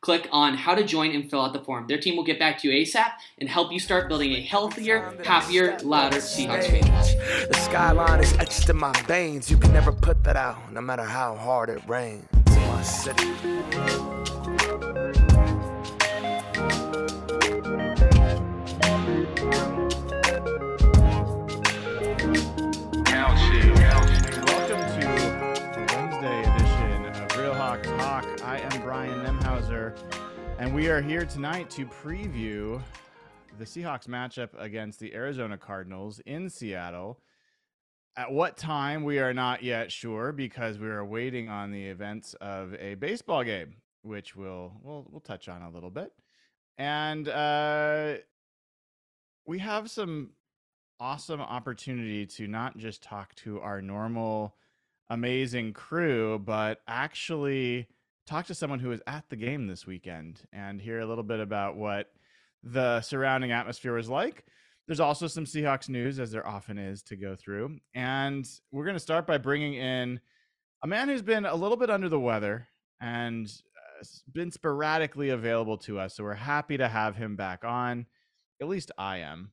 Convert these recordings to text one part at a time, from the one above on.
click on how to join and fill out the form. Their team will get back to you ASAP and help you start building a healthier, happier, louder Seahawks fan. The skyline is etched in my veins. You can never put that out, no matter how hard it rains in my city. Welcome to the Wednesday edition of Real Hawk Talk. I am Brian Nemhauser, and we are here tonight to preview the Seahawks matchup against the Arizona Cardinals in Seattle. At what time we are not yet sure because we are waiting on the events of a baseball game, which we'll we'll we'll touch on a little bit. And uh we have some awesome opportunity to not just talk to our normal amazing crew, but actually talk to someone who was at the game this weekend and hear a little bit about what the surrounding atmosphere was like. There's also some Seahawks news, as there often is, to go through. And we're going to start by bringing in a man who's been a little bit under the weather and uh, been sporadically available to us. So we're happy to have him back on. At least I am.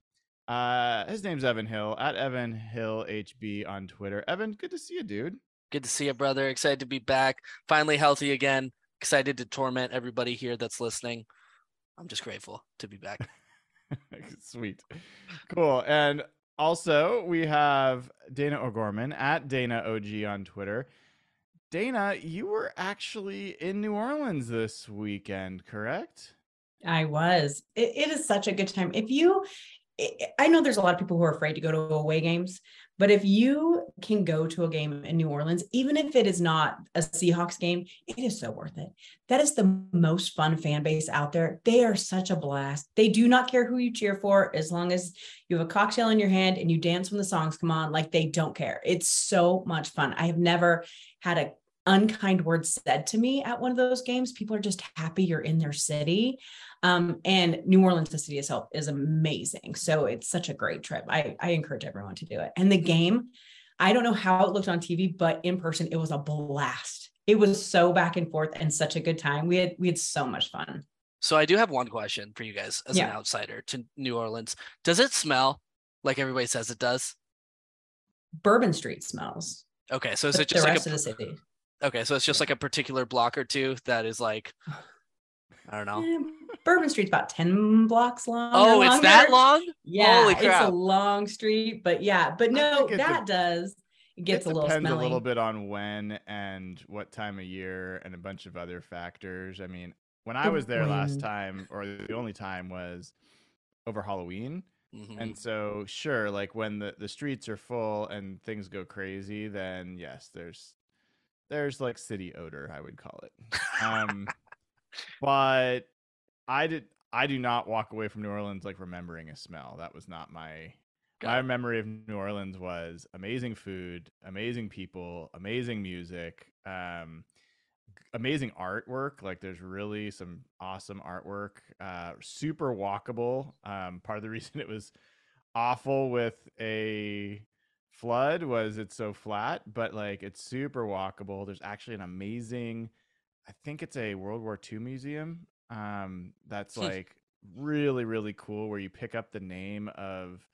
Uh, his name's Evan Hill at Evan Hill HB on Twitter. Evan, good to see you, dude. Good to see you, brother. Excited to be back. Finally healthy again. Excited to torment everybody here that's listening. I'm just grateful to be back. Sweet. Cool. And also, we have Dana O'Gorman at Dana OG on Twitter. Dana, you were actually in New Orleans this weekend, correct? I was. It, it is such a good time. If you, I know there's a lot of people who are afraid to go to away games, but if you can go to a game in New Orleans, even if it is not a Seahawks game, it is so worth it. That is the most fun fan base out there. They are such a blast. They do not care who you cheer for as long as you have a cocktail in your hand and you dance when the songs come on. Like they don't care. It's so much fun. I have never had a unkind words said to me at one of those games. People are just happy you're in their city. Um, and New Orleans, the city itself, is amazing. So it's such a great trip. I, I encourage everyone to do it. And the game, I don't know how it looked on TV, but in person, it was a blast. It was so back and forth and such a good time. We had we had so much fun. So I do have one question for you guys as Yeah. an outsider to New Orleans. Does it smell like everybody says it does? Bourbon Street smells. Okay, so is it just the like rest a of the city? Okay, so it's just like a particular block or two that is like I don't know. Eh, Bourbon Street's about 10 blocks long. Oh, it's that long? Yeah, Holy it's a long street, but yeah, but no, that de- does. It gets it a little depends smelly. a little bit on when and what time of year and a bunch of other factors. I mean, when I was there last time, or the only time was over Halloween. Mhm. And so, sure, like when the, the streets are full and things go crazy, then yes, there's there's like city odor, I would call it. Um, but I did I do not walk away from New Orleans like remembering a smell. That was not my Got my it. memory of New Orleans was amazing food, amazing people, amazing music, um, amazing artwork. Like there's really some awesome artwork. Uh, super walkable. Um, part of the reason it was awful with a flood was it's so flat, but like it's super walkable. There's actually an amazing, I think it's a World War II museum. Um, that's Hmm. like really really cool where you pick up the name of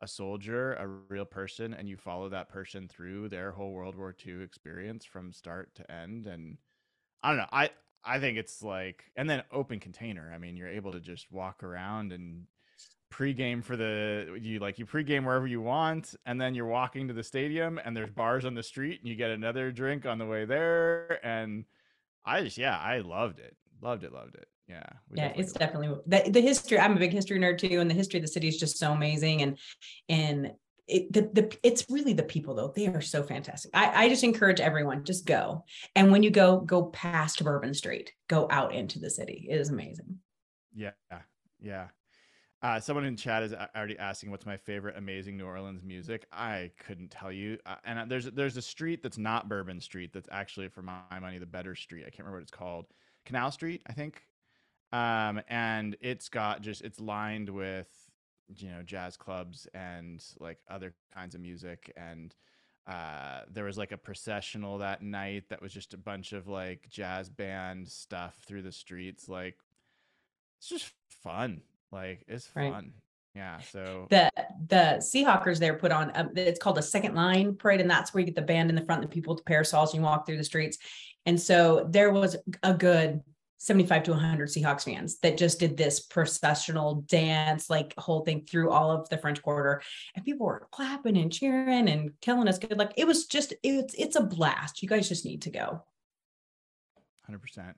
a soldier, a real person, and you follow that person through their whole World War II experience from start to end. And I don't know, I I think it's like, and then open container. I mean, you're able to just walk around and pregame for the you like you pregame wherever you want, and then you're walking to the stadium, and there's bars on the street, and you get another drink on the way there. And I just, yeah, I loved it, loved it, loved it. Yeah, yeah definitely it's definitely the, the history i'm a big history nerd too and the history of the city is just so amazing and and it, the, the it's really the people though they are so fantastic I, I just encourage everyone just go and when you go go past bourbon street go out into the city it is amazing Yeah, yeah. Uh, someone in chat is already asking what's my favorite amazing New Orleans music. I couldn't tell you. Uh, and uh, there's there's a street that's not Bourbon Street that's actually, for my money, the better street. I can't remember what it's called. Canal Street, I think. Um, and it's got just it's lined with you know jazz clubs and like other kinds of music and uh there was like a processional that night that was just a bunch of like jazz band stuff through the streets like it's just fun. Like it's Right. fun. Yeah. So the the Seahawkers there put on um, it's called a second line parade, and that's where you get the band in the front, the people with the parasols, and you walk through the streets. And so there was a good 75 to 100 Seahawks fans that just did this processional dance, like whole thing through all of the French Quarter, and people were clapping and cheering and telling us good luck. It was just it's it's a blast. You guys just need to go. hundred percent.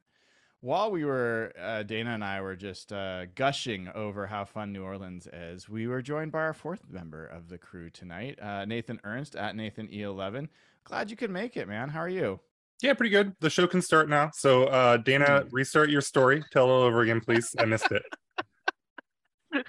While we were uh, Dana and I were just uh, gushing over how fun New Orleans is, we were joined by our fourth member of the crew tonight, uh, Nathan Ernst at Nathan E11. Glad you could make it, man. How are you? Yeah, pretty good. The show can start now. So, uh, Dana, restart your story. Tell it all over again, please. I missed it.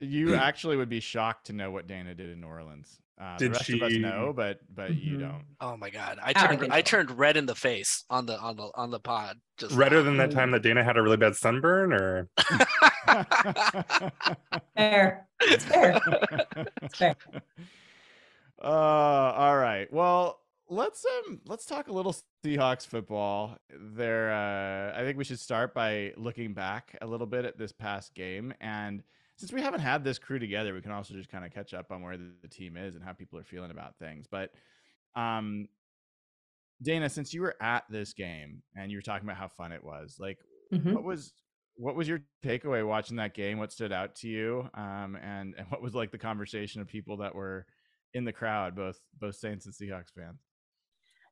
You actually would be shocked to know what Dana did in New Orleans. Uh, Did the rest of us she- know, but but you Mhm. don't. Oh my god, I turned I control. turned red in the face on the on the on the pod. Just Redder now. than that time that Dana had a really bad sunburn, or Fair. It's fair. It's fair. Uh, all right. Well, let's um let's talk a little Seahawks football. There, uh, I think we should start by looking back a little bit at this past game, and since we haven't had this crew together, we can also just kind of catch up on where the, the team is and how people are feeling about things. But, um, Dana, since you were at this game and you were talking about how fun it was, like Mhm. what was what was your takeaway watching that game? What stood out to you? Um, and and what was like the conversation of people that were in the crowd, both both Saints and Seahawks fans?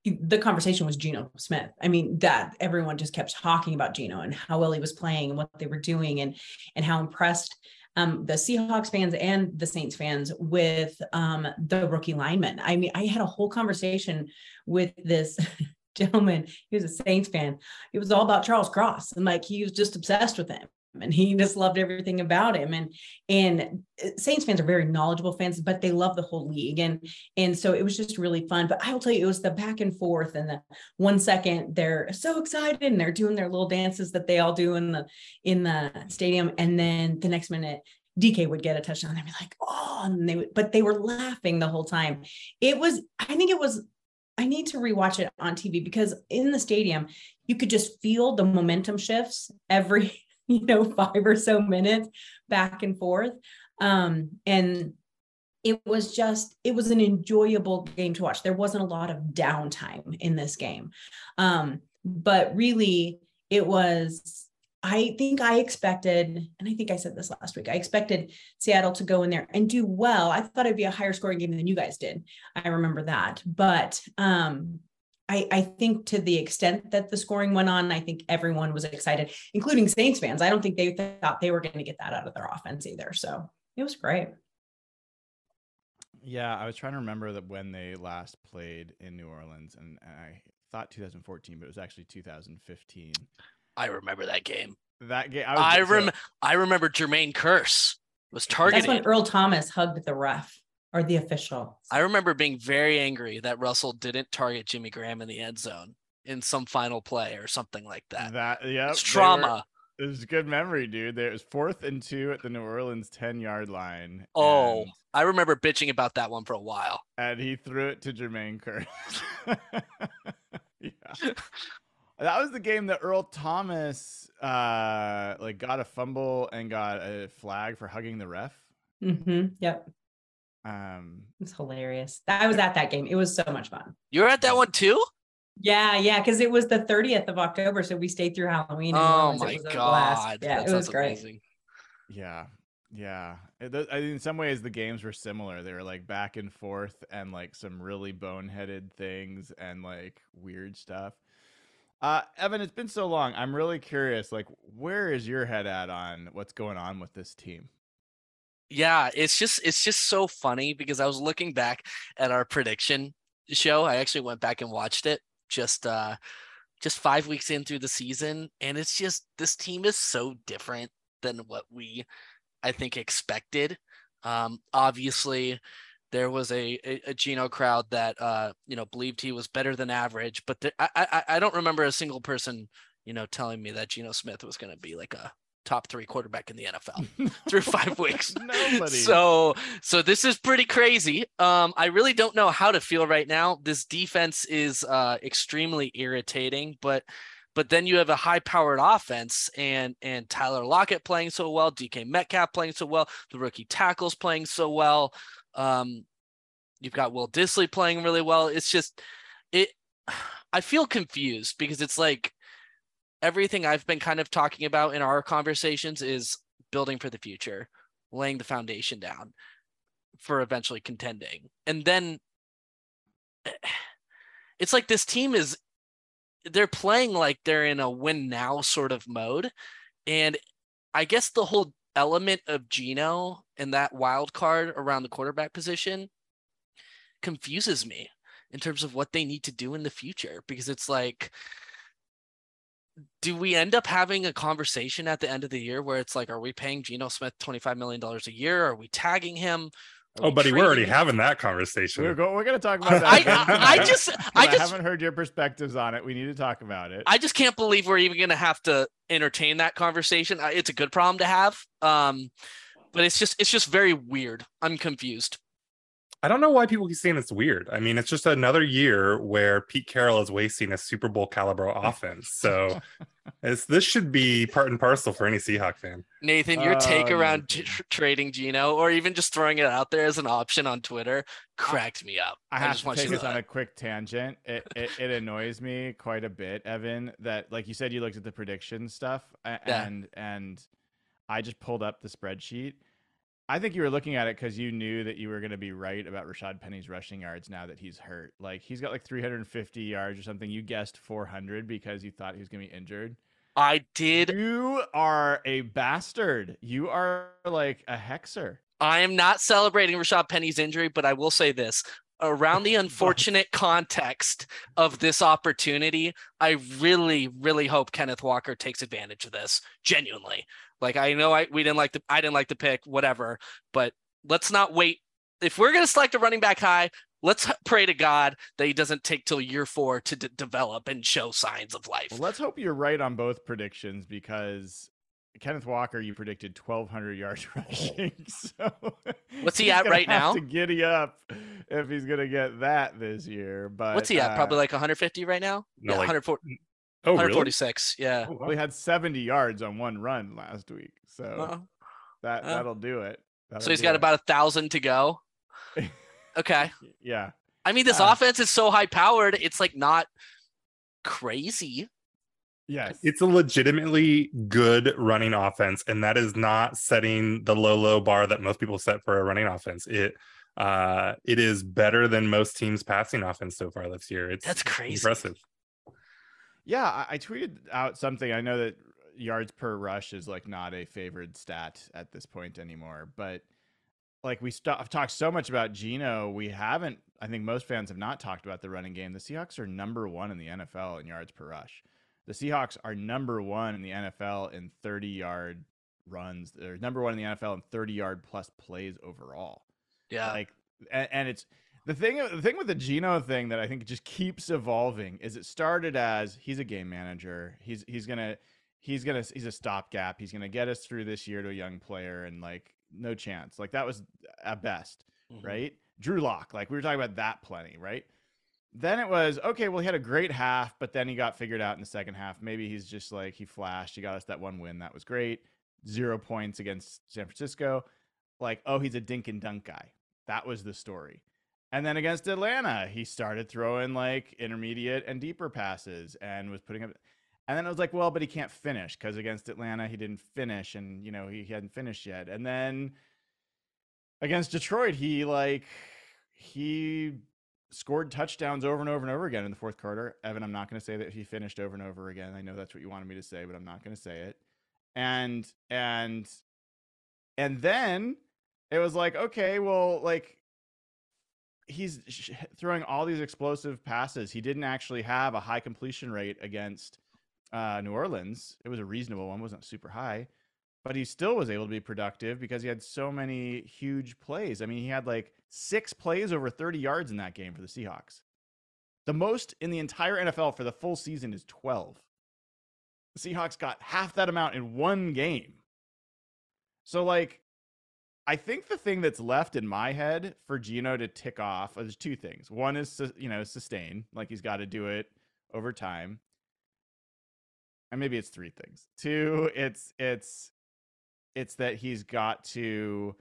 the conversation was Geno Smith. I mean, that everyone just kept talking about Geno and how well he was playing and what they were doing and and how impressed um, the Seahawks fans and the Saints fans with um, the rookie lineman. I mean, I had a whole conversation with this gentleman. He was a Saints fan. It was all about Charles Cross and like he was just obsessed with him. And he just loved everything about him. And and uh, Saints fans are very knowledgeable fans, but they love the whole league. And and so it was just really fun. But I will tell you, it was the back and forth, and the one second they're so excited and they're doing their little dances that they all do in the in the stadium, and then the next minute DK would get a touchdown. They'd be like, oh, and they would, but they were laughing the whole time. It was, I think it was. I need to rewatch it on TV because in the stadium, you could just feel the momentum shifts every, you know, five or so minutes back and forth. Um, and it was just it was an enjoyable game to watch. There wasn't a lot of downtime in this game. Um but really it was i think i expected and i think i said this last week i expected seattle to go in there and do well. I thought it'd be a higher scoring game than you guys did. I remember that. But um I, I think to the extent that the scoring went on, I think everyone was excited, including Saints fans. I don't think they thought they were going to get that out of their offense either. So it was great. Yeah, I was trying to remember that when they last played in New Orleans, and I thought 2014, but it was actually 2015. I remember that game. That game, I, I rem- I remember Jermaine Kearse was targeted. That's when Earl Thomas hugged the ref or the official. I remember being very angry that Russell didn't target Jimmy Graham in the end zone in some final play or something like that. That yeah, it's trauma. Were, it was a good memory, dude. There was fourth and two at the New Orleans 10 yard line. Oh, and, I remember bitching about that one for a while. And he threw it to Jermaine Kearse. yeah. That was the game that Earl Thomas uh like got a fumble and got a flag for hugging the ref. Mm-hmm. Yep. Um, it's hilarious. I was at that game. It was so much fun. You were at that one too? Yeah, yeah, because it was the 30th of October, so we stayed through Halloween. oh my god! Yeah, that it was great. Amazing. Yeah, yeah. It, I, in some ways, the games were similar. They were like back and forth, and like some really boneheaded things, and like weird stuff. Uh, Evan, it's been so long. I'm really curious. Like, where is your head at on what's going on with this team? Yeah it's just it's just so funny because i was looking back at our prediction show i actually went back and watched it just uh just five weeks in through the season and it's just this team is so different than what we i think expected. Um obviously there was a, a, a Geno crowd that uh you know believed he was better than average but I, I i don't remember a single person you know telling me that Geno Smith was going to be like a top three quarterback in the NFL through five weeks. Nobody. So so this is pretty crazy. Um, I really don't know how to feel right now. This defense is uh extremely irritating, but but then you have a high-powered offense and and Tyler Lockett playing so well, DK Metcalf playing so well, the rookie tackles playing so well. Um, you've got Will Dissly playing really well. It's just it. I feel confused because it's like everything I've been kind of talking about in our conversations is building for the future, laying the foundation down for eventually contending. And then it's like this team is they're playing like they're in a win now sort of mode. And I guess the whole element of Geno and that wild card around the quarterback position confuses me in terms of what they need to do in the future because it's like do we end up having a conversation at the end of the year where it's like, are we paying Geno Smith $25 million a year? Are we tagging him? Are oh, buddy, we're already him? having that conversation. We're, go- we're going to talk about that. I, I, just, I just I haven't heard your perspectives on it. We need to talk about it. I just can't believe we're even going to have to entertain that conversation. It's a good problem to have. Um, but it's just, it's just very weird. I'm confused. I don't know why people keep saying it's weird. I mean, it's just another year where Pete Carroll is wasting a Super Bowl caliber offense. So this should be part and parcel for any Seahawk fan. Nathan, your take oh, around trading Geno or even just throwing it out there as an option on Twitter cracked me up. I, I have to take this on a quick tangent. It, it, it annoys me quite a bit, Evan, that like you said, you looked at the prediction stuff and yeah. and I just pulled up the spreadsheet I think you were looking at it because you knew that you were going to be right about Rashad Penny's rushing yards now that he's hurt. Like he's got like 350 yards or something. You guessed 400 because you thought he was going to be injured. I did. You are a bastard. You are like a hexer. I am not celebrating Rashad Penny's injury, but I will say this around the unfortunate context of this opportunity, I really, really hope Kenneth Walker takes advantage of this. Genuinely, like I know I we didn't like the I didn't like the pick, whatever. But let's not wait. If we're gonna select a running back high, let's pray to God that he doesn't take till year four to d- develop and show signs of life. Well, let's hope you're right on both predictions because Kenneth Walker, you predicted 1,200 yards rushing. So what's he at right now? To giddy up if he's gonna get that this year. But what's he at? Uh, Probably like 150 right now. No, yeah, like, 140. Oh, 146. Really? Yeah. Oh, wow. Well, had 70 yards on one run last week, so uh, that uh, that'll do it. That'll so he's got it. about a thousand to go. Okay. yeah. I mean, this uh, offense is so high powered. It's like not crazy. Yes. It's a legitimately good running offense, and that is not setting the low, low bar that most people set for a running offense. It Uh, it is better than most teams' passing offense so far this year. It's That's crazy. impressive. Yeah, I, I tweeted out something. I know that yards per rush is like not a favored stat at this point anymore, but like we st- I've talked so much about Geno, we haven't. I think most fans have not talked about the running game. The Seahawks are number one in the NFL in yards per rush. The Seahawks are number one in the NFL in 30 yard runs. They're number one in the NFL in 30 yard plus plays overall. Yeah. Like, and, and it's the thing. The thing with the Geno thing that I think just keeps evolving is it started as he's a game manager. He's he's gonna he's gonna he's a stopgap. He's gonna get us through this year to a young player, and like no chance. Like that was at best, Mhm. right? Drew Lock, like we were talking about that plenty, right? Then it was okay. Well, he had a great half, but then he got figured out in the second half. Maybe he's just like he flashed. He got us that one win. That was great. Zero points against San Francisco. Like, oh, he's a dink and dunk guy. That was the story. And then against Atlanta, he started throwing like intermediate and deeper passes and was putting up. And then it was like, well, but he can't finish because against Atlanta, he didn't finish and, you know, he hadn't finished yet. And then against Detroit, he like, he scored touchdowns over and over and over again in the fourth quarter. Evan, I'm not going to say that he finished over and over again. I know that's what you wanted me to say, but I'm not going to say it. And, and, and then it was like, okay, well, like he's throwing all these explosive passes. He didn't actually have a high completion rate against uh, New Orleans. It was a reasonable one, wasn't super high, but he still was able to be productive because he had so many huge plays. I mean, he had like six plays over 30 yards in that game for the Seahawks. The most in the entire NFL for the full season is 12. The Seahawks got half that amount in one game. So, like, I think the thing that's left in my head for Geno to tick off uh, there's two things. One is you know sustain, like he's got to do it over time, and maybe it's three things. Two, it's it's it's that he's got to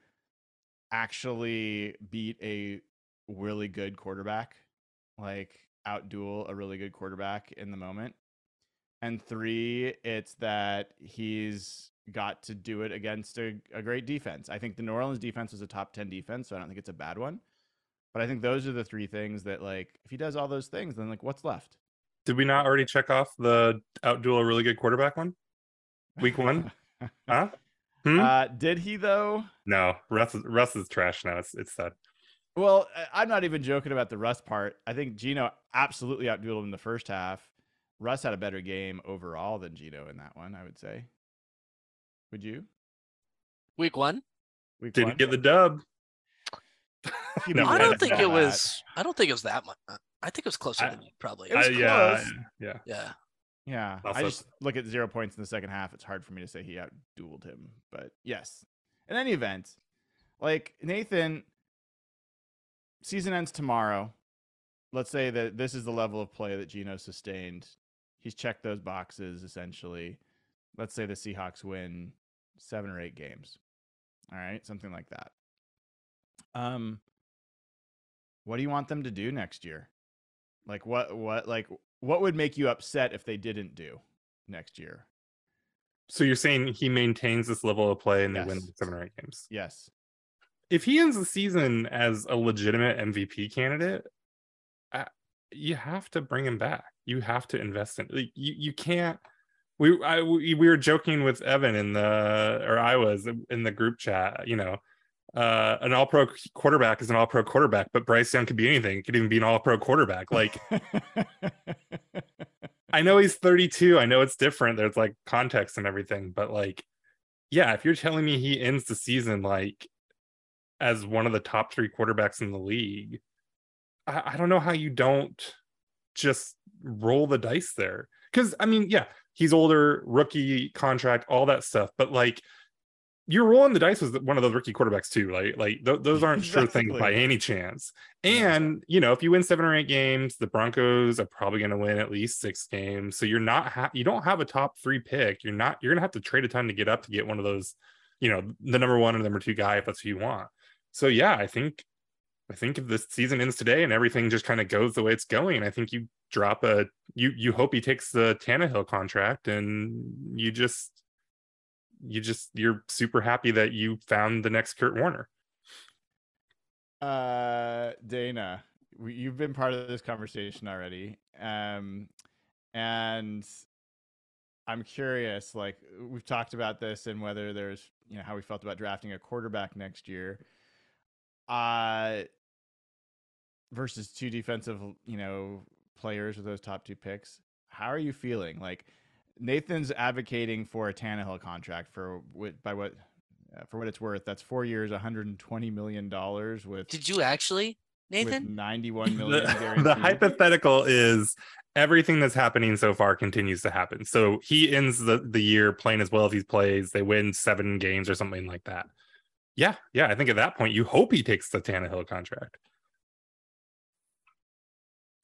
actually beat a really good quarterback, like outduel a really good quarterback in the moment. And three, it's that he's got to do it against a, a great defense. I think the New Orleans defense was a top 10 defense, so I don't think it's a bad one. But I think those are the three things that, like, if he does all those things, then, like, what's left? Did we not already check off the outduel a really good quarterback one? Week one? Huh? Hmm? uh, did he, though? no, Russ is, Russ is trash now. It's it's sad. Well, I'm not even joking about the Russ part. I think Geno absolutely outdueled him in the first half. Russ had a better game overall than Geno in that one, I would say. Would you? Week one. Week Didn't one? get the dub. No, I I don't think it all was. I don't think it was that much. Uh, I think it was closer I- than you probably. It was I- yeah, close. yeah. yeah. Yeah, I just look at zero points in the second half. It's hard for me to say he outdueled him, but yes. In any event, like Nathan, season ends tomorrow. Let's say that this is the level of play that Geno sustained. He's checked those boxes essentially. Let's say the Seahawks win seven or eight games. All right, something like that. Um, what do you want them to do next year? Like what? What? Like what would make you upset if they didn't do next year? So you're saying he maintains this level of play and they win seven or eight games? Yes. If he ends the season as a legitimate MVP candidate, uh, you have to bring him back. You have to invest in. Like, you you can't. We I we, we were joking with Evan in the or I was in the group chat. You know, uh, an All Pro quarterback is an All Pro quarterback, but Bryce Young could be anything. Could even be an All Pro quarterback. Like I know he's 32. I know it's different. There's like context and everything, but like, yeah, if you're telling me he ends the season like as one of the top three quarterbacks in the league, I, I don't know how you don't just roll the dice there. Because I mean, yeah, he's older, rookie contract, all that stuff, but like you're rolling the dice with one of those rookie quarterbacks too. Like, like th- those aren't sure things by any chance. And you know, if you win seven or eight games, the Broncos are probably going to win at least six games. So you're not ha- you don't have a top three pick. You're not you're going to have to trade a ton to get up to get one of those, you know, the number one and number two guy if that's who you want. So yeah, I think I think if the season ends today and everything just kind of goes the way it's going, I think you drop a you you hope he takes the Tannehill contract and you just you just you're super happy that you found the next Kurt Warner. Uh, Dana, you've been part of this conversation already, um, and I'm curious. Like we've talked about this and whether there's, you know, how we felt about drafting a quarterback next year. Uh, versus two defensive, you know, players with those top two picks. How are you feeling? Like Nathan's advocating for a Tannehill contract for what by what uh, for what it's worth. That's four years, 120 million dollars with Did you actually, with Nathan? 91 million. The, the hypothetical is everything that's happening so far continues to happen. So he ends the, the year playing as well as he plays. They win seven games or something like that. Yeah, yeah. I think at that point you hope he takes the Tannehill contract.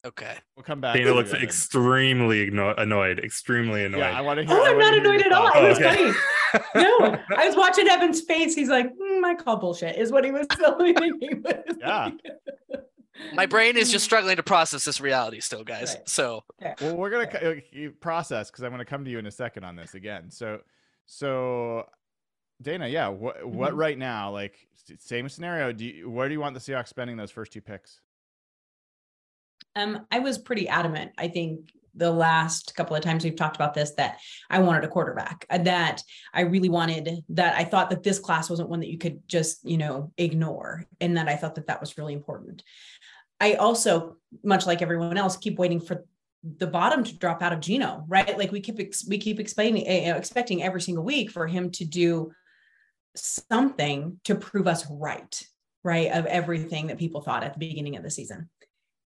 Okay. We'll come back. Dana looks extremely igno- annoyed, extremely annoyed. Yeah, I want to hear. Oh, I I'm not annoyed at all. thoughts. It was okay. funny. No, I was watching Evan's face. He's like, mm, I call bullshit, is what he was telling me. Yeah. like- My brain is just struggling to process this reality still, guys. Right. So Well, we're gonna co- uh, process because I'm gonna come to you in a second on this again. So, so Dana, yeah, what what Mhm. right now? Like same scenario. Do you, where do you want the Seahawks spending those first two picks? Um, I was pretty adamant. I think the last couple of times we've talked about this that I wanted a quarterback. uh, That I really wanted. That I thought that this class wasn't one that you could just you know ignore, and that I thought that that was really important. I also, much like everyone else, keep waiting for the bottom to drop out of Geno. Right? Like we keep ex- we keep explaining, uh, expecting every single week for him to do something to prove us right. Right of everything that people thought at the beginning of the season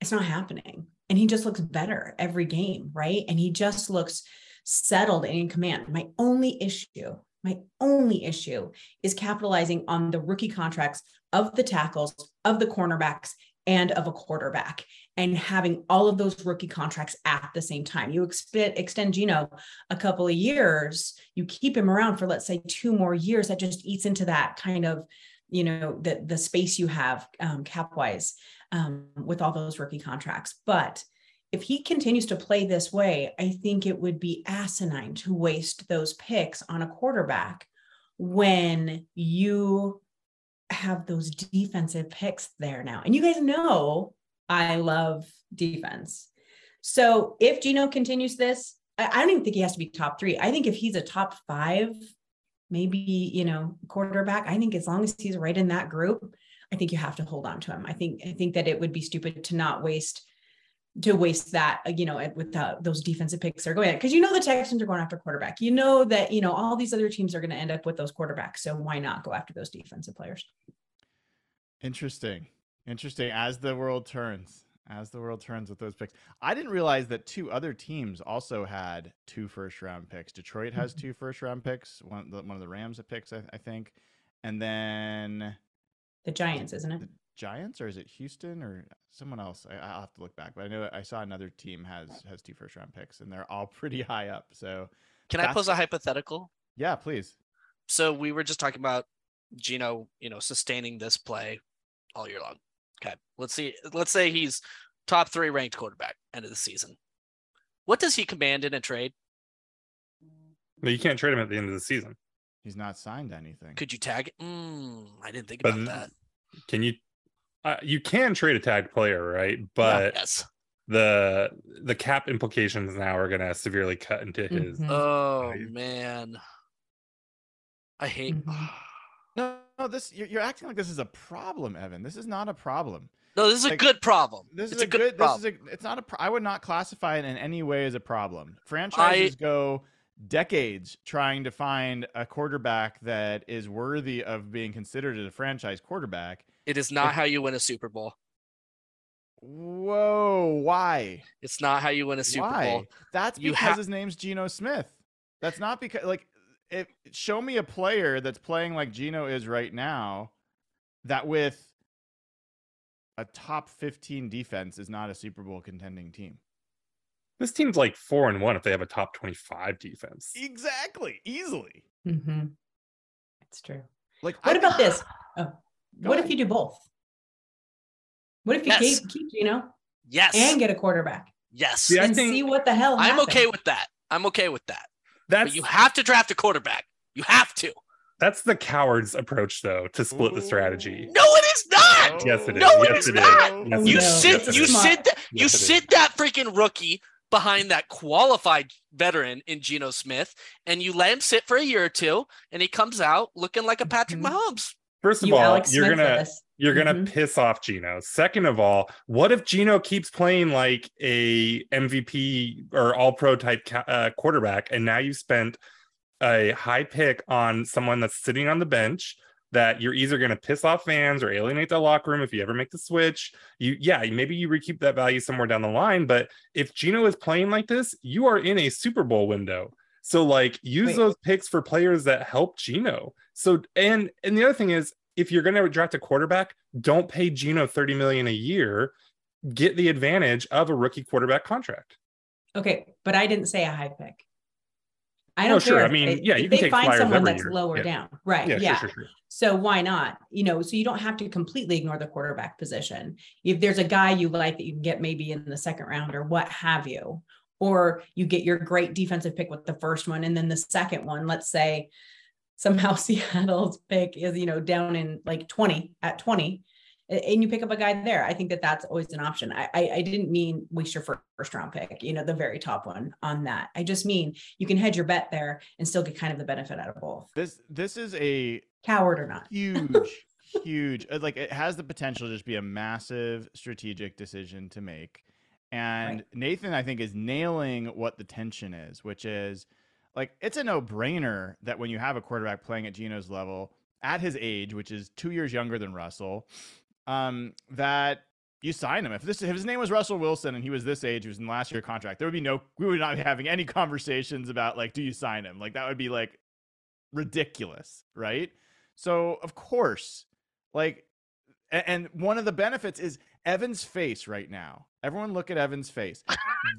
it's not happening. And he just looks better every game, right? And he just looks settled and in command. My only issue, my only issue is capitalizing on the rookie contracts of the tackles, of the cornerbacks, and of a quarterback, and having all of those rookie contracts at the same time. You exp- extend Geno a couple of years, you keep him around for, let's say, two more years. That just eats into that kind of you know the the space you have um, cap wise um, with all those rookie contracts. But if he continues to play this way, I think it would be asinine to waste those picks on a quarterback when you have those defensive picks there now. And you guys know I love defense. So if Geno continues this, I, don't even think he has to be top three. I think if he's a top five, maybe, you know, quarterback, I think as long as he's right in that group, I think you have to hold on to him. I think I think that it would be stupid to not waste to waste that, uh, you know, with the, those defensive picks are going at. because you know the Texans are going after quarterback. You know that you know all these other teams are going to end up with those quarterbacks. So why not go after those defensive players? Interesting, interesting. As the world turns, as the world turns with those picks, I didn't realize that two other teams also had two first round picks. Detroit has two first round picks. One, the, one of the Rams picks, I, I think, and then The Giants, isn't it? The Giants or is it Houston or someone else? I, I'll have to look back, but I know I saw another team has has two first round picks, and they're all pretty high up. So can I pose a hypothetical? yeah, please. So we were just talking about Geno, you know, sustaining this play all year long. Okay. Let's see. Let's say he's top three ranked quarterback end of the season. What does he command in a trade? But you can't trade him at the end of the season. He's not signed anything. Could you tag it? Mm, I didn't think But about that. Can you? Uh, you can trade a tagged player, right? But Yes. the the cap implications now are going to severely cut into his. Mhm. Oh value. man. I hate Mhm. no, no, this you're, you're acting like this is a problem, Evan. This is not a problem. No, this is a good problem. This it's is a, good. This problem. is a. It's not a. pro- I would not classify it in any way as a problem. Franchises go decades trying to find a quarterback that is worthy of being considered as a franchise quarterback. It is not how you win a Super Bowl. Whoa! Why? It's not how you win a Super Why? Bowl. That's You because ha- his name's Geno Smith. That's not because like if show me a player that's playing like Geno is right now that with a top 15 defense is not a Super Bowl contending team. This team's like four and one if they have a top twenty-five defense. Exactly. Easily. Mhm. It's true. Like What I- about this? Oh, Go what if you do both? What if you Yes. keep keep know, Yes. and get a quarterback yes. Yeah, I and think- see what the hell? I'm okay with that. I'm okay with that. That's But you have to draft a quarterback. You have to. that's the coward's approach though to split the strategy. No, it is not. not. Yes, it is. No, yes, it's not. Yes, Oh, You sit you sit that you Yes, sit that freaking rookie behind that qualified veteran in Geno Smith and you let him sit for a year or two and he comes out looking like a Patrick Mhm. Mahomes. First of You all, Alex you're Smith gonna you're gonna Mhm. piss off Geno. Second of all, what if Geno keeps playing like a MVP or All Pro type ca- uh, quarterback, and now you spent a high pick on someone that's sitting on the bench that you're either going to piss off fans or alienate the locker room if you ever make the switch. You, yeah, maybe you recoup that value somewhere down the line. But if Geno is playing like this, you are in a Super Bowl window. So like use Wait. those picks for players that help Geno. So and and the other thing is if you're going to draft a quarterback, don't pay Geno 30 million a year. Get the advantage of a rookie quarterback contract. Okay, but I didn't say a high pick. I oh, don't sure. care I mean, they- yeah, you can they take find someone that's year. lower Yeah. down, right? Yeah, Yeah. sure, sure, sure. So why not? You know, so you don't have to completely ignore the quarterback position. If there's a guy you like that you can get maybe in the second round or what have you, or you get your great defensive pick with the first one, and then the second one, let's say somehow Seattle's pick is, you know, down in like 20 at 20, and you pick up a guy there. I think that that's always an option. I, I, I didn't mean waste your first round pick, you know, the very top one on that. I just mean you can hedge your bet there and still get kind of the benefit out of both. This this is a Coward or not. huge, huge. uh, Like it has the potential to just be a massive strategic decision to make. And Nathan, I think, is nailing what the tension is, which is like it's a no brainer that when you have a quarterback playing at Geno's level at his age, which is two years younger than Russell, um, that you sign him. If this if his name was Russell Wilson and he was this age, he was in last year contract, there would be no we would not be having any conversations about like, do you sign him? Like that would be like ridiculous, right? So of course, like, and one of the benefits is Evan's face right now. Everyone look at Evan's face.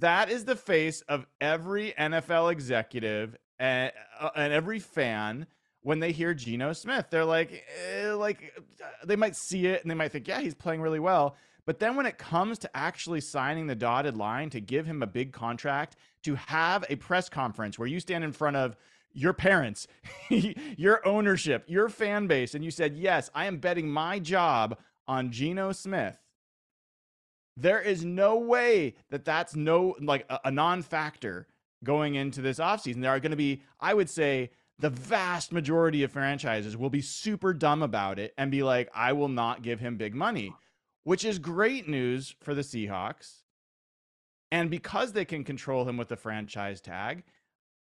that is the face of every NFL executive and, and every fan when they hear Geno Smith. They're like, eh, like uh, they might see it and they might think, yeah, he's playing really well. But then when it comes to actually signing the dotted line to give him a big contract, to have a press conference where you stand in front of your parents, your ownership, your fan base, and you said, Yes, I am betting my job on Geno Smith. There is no way that that's no like a, a non-factor going into this offseason. There are going to be, I would say, the vast majority of franchises will be super dumb about it and be like, I will not give him big money, which is great news for the Seahawks. And because they can control him with the franchise tag,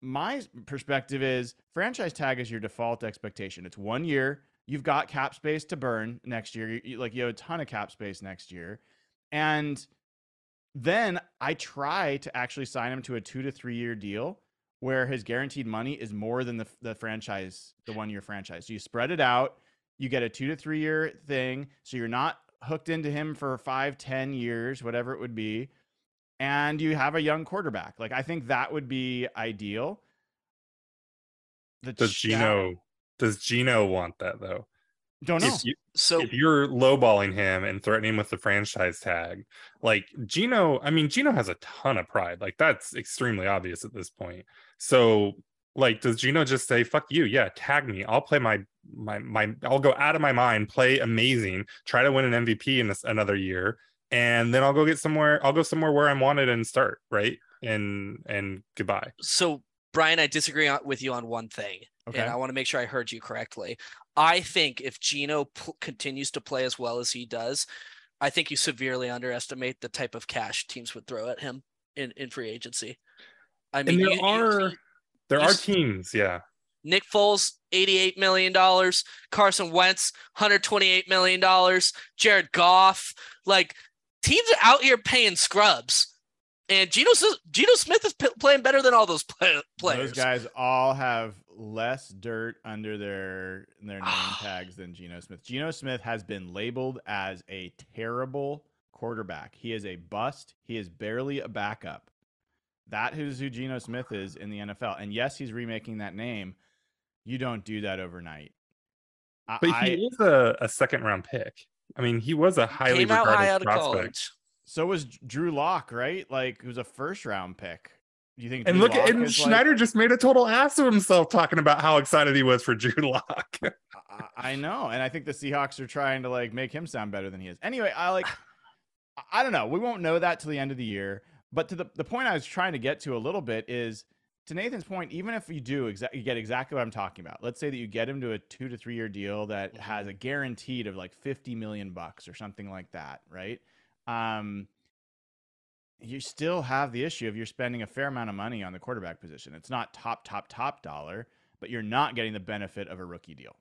my perspective is franchise tag is your default expectation. It's one year. You've got cap space to burn next year. You, like you have a ton of cap space next year. And then I try to actually sign him to a two to three year deal where his guaranteed money is more than the, the franchise, the one year franchise. So you spread it out. You get a two to three year thing. So you're not hooked into him for five, ten years, whatever it would be and you have a young quarterback. Like I think that would be ideal. The Does Geno does Geno want that though? Don't know. If, you, So if you're lowballing him and threatening him with the franchise tag, like Geno, I mean, Geno has a ton of pride. Like that's extremely obvious at this point. So, like, does Geno just say, "Fuck you"? Yeah, tag me. I'll play my my my. I'll go out of my mind, play amazing, try to win an MVP in this another year, and then I'll go get somewhere. I'll go somewhere where I'm wanted and start right. And and goodbye. so Brian, I disagree with you on one thing. Okay. and I want to make sure I heard you correctly. I think if Geno p- continues to play as well as he does, I think you severely underestimate the type of cash teams would throw at him in, in free agency. I mean, And there you- you- are there you are teams, yeah. Nick Foles, $88 million. Carson Wentz, $128 million. Jared Goff. Like, teams are out here paying scrubs. And Geno, S- Geno Smith is p- playing better than all those play- players. Those guys all have less dirt under their their name tags than Geno Smith. Geno Smith has been labeled as a terrible quarterback. He is a bust. He is barely a backup. That is who Geno Smith is in the NFL. And yes, he's remaking that name. You don't do that overnight. I, But I- he is a, a second round pick. I mean, he was a highly Came out regarded high out of prospect. college. So was Drew Lock, right? Like, who's a first round pick. Do you think? And Drew look, at and is, like- Schneider just made a total ass of himself talking about how excited he was for Drew Lock. I- I know, and I think the Seahawks are trying to like make him sound better than he is. Anyway, I like, I don't know. We won't know that till the end of the year. But to the the point I was trying to get to a little bit is to Nathan's point. Even if you do exactly, you get exactly what I'm talking about. Let's say that you get him to a two to three year deal that Mhm. has a guaranteed of like 50 million bucks or something like that, right? Um, you still have the issue of you're spending a fair amount of money on the quarterback position. It's not top, top, top dollar, but you're not getting the benefit of a rookie deal.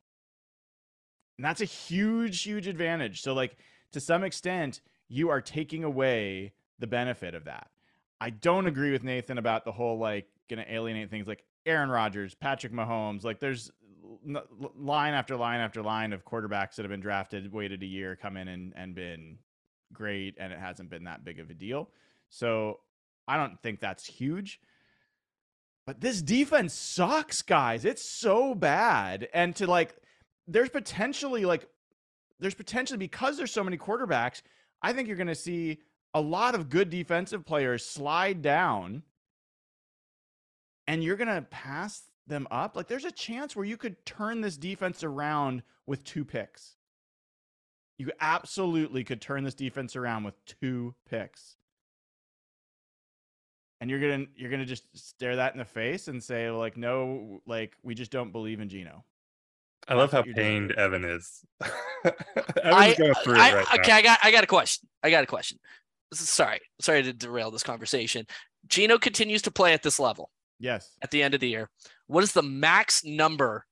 And that's a huge, huge advantage. So, like, to some extent, you are taking away the benefit of that. I don't agree with Nathan about the whole, like, going to alienate things like Aaron Rodgers, Patrick Mahomes. Like, there's line after line after line of quarterbacks that have been drafted, waited a year, come in and, and been great, and it hasn't been that big of a deal. So, I don't think that's huge. But this defense sucks, guys. It's so bad. And to like, there's potentially like, there's potentially because there's so many quarterbacks, I think you're going to see a lot of good defensive players slide down and you're going to pass them up. Like, there's a chance where you could turn this defense around with two picks. You absolutely could turn this defense around with two picks and you're gonna you're gonna just stare that in the face and say like no like we just don't believe in Geno. I love how what you're doing. pained Evan is. I, going I- right okay, now. I got I got a question. I got a question. Sorry, sorry to derail this conversation. Geno continues to play at this level Yes. at the end of the year. What is the max number?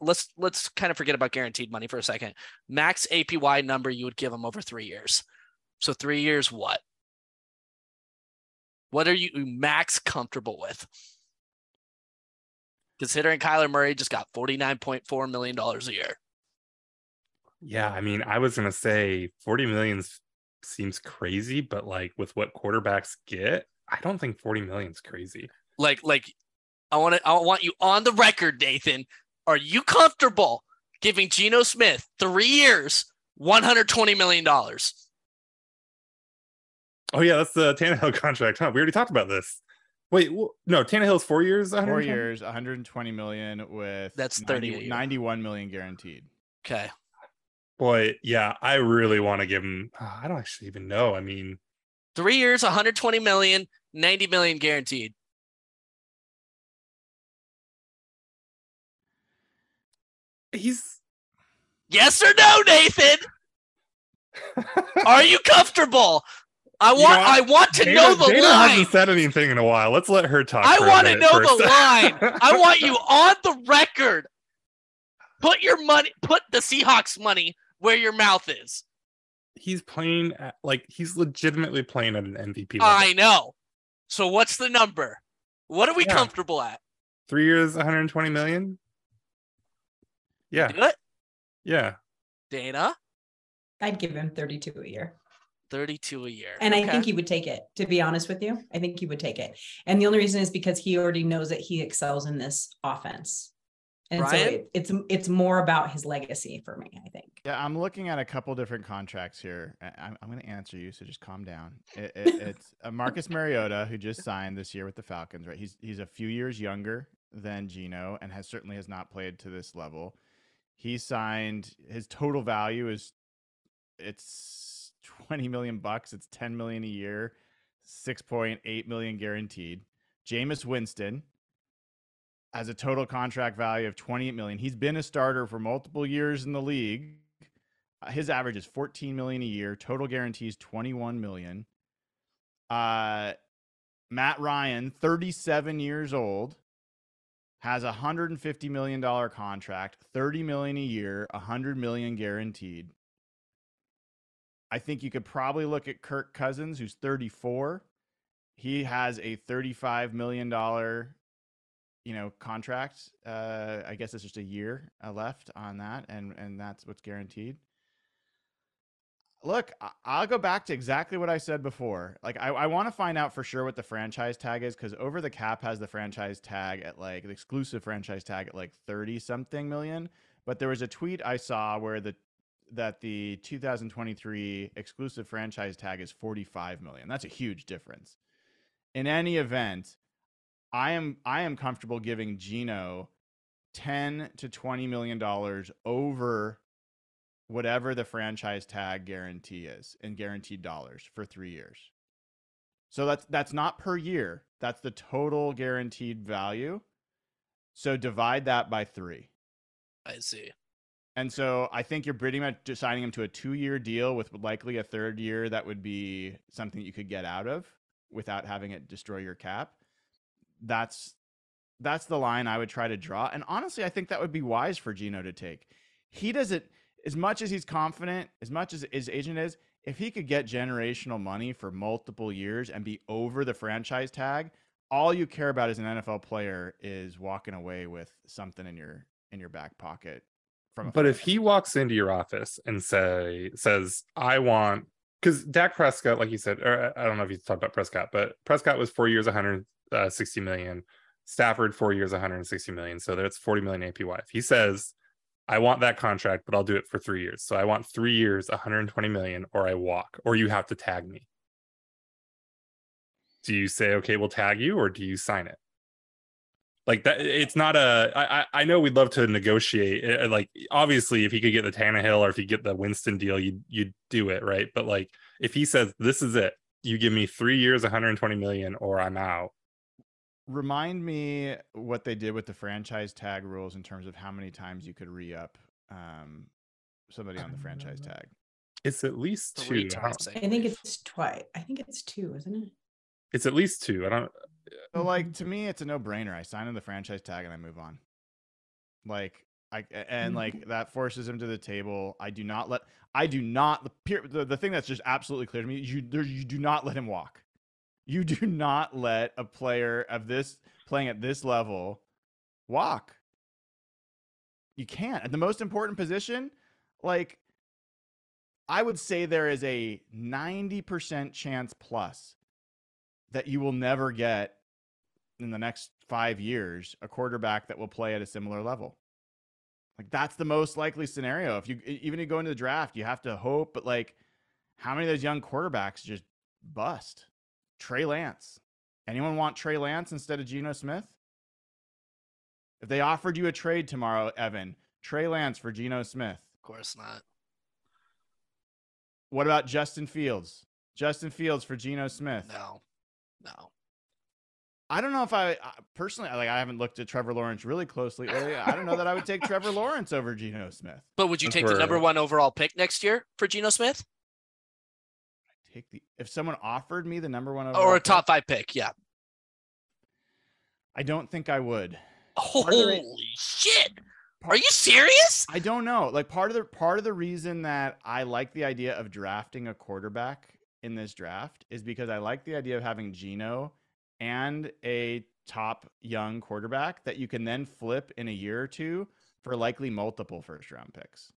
Let's let's kind of forget about guaranteed money for a second. Max APY number you would give him over three years. So three years, what? What are you max comfortable with? Considering Kyler Murray just got forty nine point four million dollars a year. Yeah, I mean, I was gonna say 40 million seems crazy, but like with what quarterbacks get, I don't think 40 million's crazy. like like I want to I want you on the record, Nathan. Are you comfortable giving Geno Smith three years, one hundred twenty million dollars? Oh yeah, that's the Tannehill contract, huh? We already talked about this. Wait, wh- no, Tannehill's four years. Four years, 120 million with That's 30 a year. 91 million guaranteed. Okay, Boy, yeah, I really want to give him. Uh, I don't actually even know. I mean, three years, one hundred twenty million, 90 million guaranteed. he's. Yes or no, Nathan? Are you comfortable? I You want know, I want to Dana- know the Dana line. hasn't said anything in a while. Let's let her talk. I want to minute know the line. I want you on the record. Put your money, put the Seahawks money where your mouth is. he's playing at, like he's legitimately playing at an MVP level. I know. So what's the number? What are we Yeah. comfortable at? Three years, 120 million. Yeah, Do it, yeah. Dana. I'd give him 32 a year. 32 a year. And I think he would take it, to be honest with you. I think he would take it. And the only reason is because he already knows that he excels in this offense. And so it, it's it's more about his legacy for me, I think. Yeah, I'm looking at a couple different contracts here. I- I'm, I'm going to answer you, so just calm down. It, it, it's uh, Marcus Mariota who just signed this year with the Falcons. Right, he's he's a few years younger than Geno and has certainly has not played to this level. He signed his total value is it's 20 million bucks. It's 10 million a year, 6.8 million guaranteed. Jameis Winston has a total contract value of 28 million. He's been a starter for multiple years in the league. Uh, his average is 14 million a year. Total guarantees 21 million. Uh, Matt Ryan, 37 years old, has a 150 million dollar contract, 30 million a year, 100 million guaranteed. I think you could probably look at Kirk Cousins, who's 34. He has a 35 million dollar you know contract uh i guess it's just a year uh, left on that and and that's what's guaranteed. Look i'll go back to exactly what i said before. Like i, I want to find out for sure what the franchise tag is because over the cap has the franchise tag at like the exclusive franchise tag at like 30 something million. But there was a tweet i saw where the that the 2023 exclusive franchise tag is 45 million that's a huge difference in any event I am I am comfortable giving Geno 10 to 20 million dollars over whatever the franchise tag guarantee is in guaranteed dollars for 3 years. So that's that's not per year. That's the total guaranteed value. So divide that by 3. I see. And so I think you're pretty much signing him to a two-year deal with likely a third year that would be something you could get out of without having it destroy your cap. That's that's the line I would try to draw. And honestly, I think that would be wise for Geno to take. He doesn't as much as he's confident, as much as his agent is, if he could get generational money for multiple years and be over the franchise tag, all you care about as an NFL player is walking away with something in your in your back pocket from But if he walks into your office and say says, "I want," because Dak Prescott, like you said, or uh, I don't know if you talked about Prescott, but Prescott was four years, 160 uh, million. Stafford four years, 160 million. So that's 40 million APY. If he says, "I want that contract, but I'll do it for three years," so I want three years, 120 million, or I walk, or you have to tag me. Do you say, "Okay, we'll tag you," or do you sign it? Like that it's not a. I I know we'd love to negotiate uh, like obviously if he could get the Tannehill or if he get the Winston deal you'd you'd do it right but like if he says this is it you give me three years 120 million or I'm out remind me what they did with the franchise tag rules in terms of how many times you could re-up um, somebody on the franchise tag. it's at least two I times. don't- I think it's twice. I think it's two, isn't it? it's at least two I don't So like to me, it's a no-brainer. I sign in the franchise tag and I move on. Like I and mm. like that forces him to the table. I do not let I do not the the, the thing that's just absolutely clear to me. You there, you do not let him walk. You do not let a player of this playing at this level walk. You can't. At the most important position, like I would say there is a 90% chance plus that you will never get in the next five years a quarterback that will play at a similar level. Like that's the most likely scenario. If you even if you go into the draft, you have to hope, but like how many of those young quarterbacks just bust? Trey Lance. Anyone want Trey Lance instead of Geno Smith? If they offered you a trade tomorrow, Evan, Trey Lance for Geno Smith. Of course not. What about Justin Fields? Justin Fields for Geno Smith. No, no. I don't know if I I- personally like I haven't looked at Trevor Lawrence really closely lately. I don't know that I would take Trevor Lawrence over Geno Smith. But would you That's take the number one overall pick next year for Geno Smith Take the if someone offered me the number one overall or overall a pick, top five pick? Yeah. I don't think I would. of the Holy re- shit! Part- Are you serious? I don't know. Like part of the part of the reason that I like the idea of drafting a quarterback in this draft is because I like the idea of having Geno and a top young quarterback that you can then flip in a year or two for likely multiple first round picks.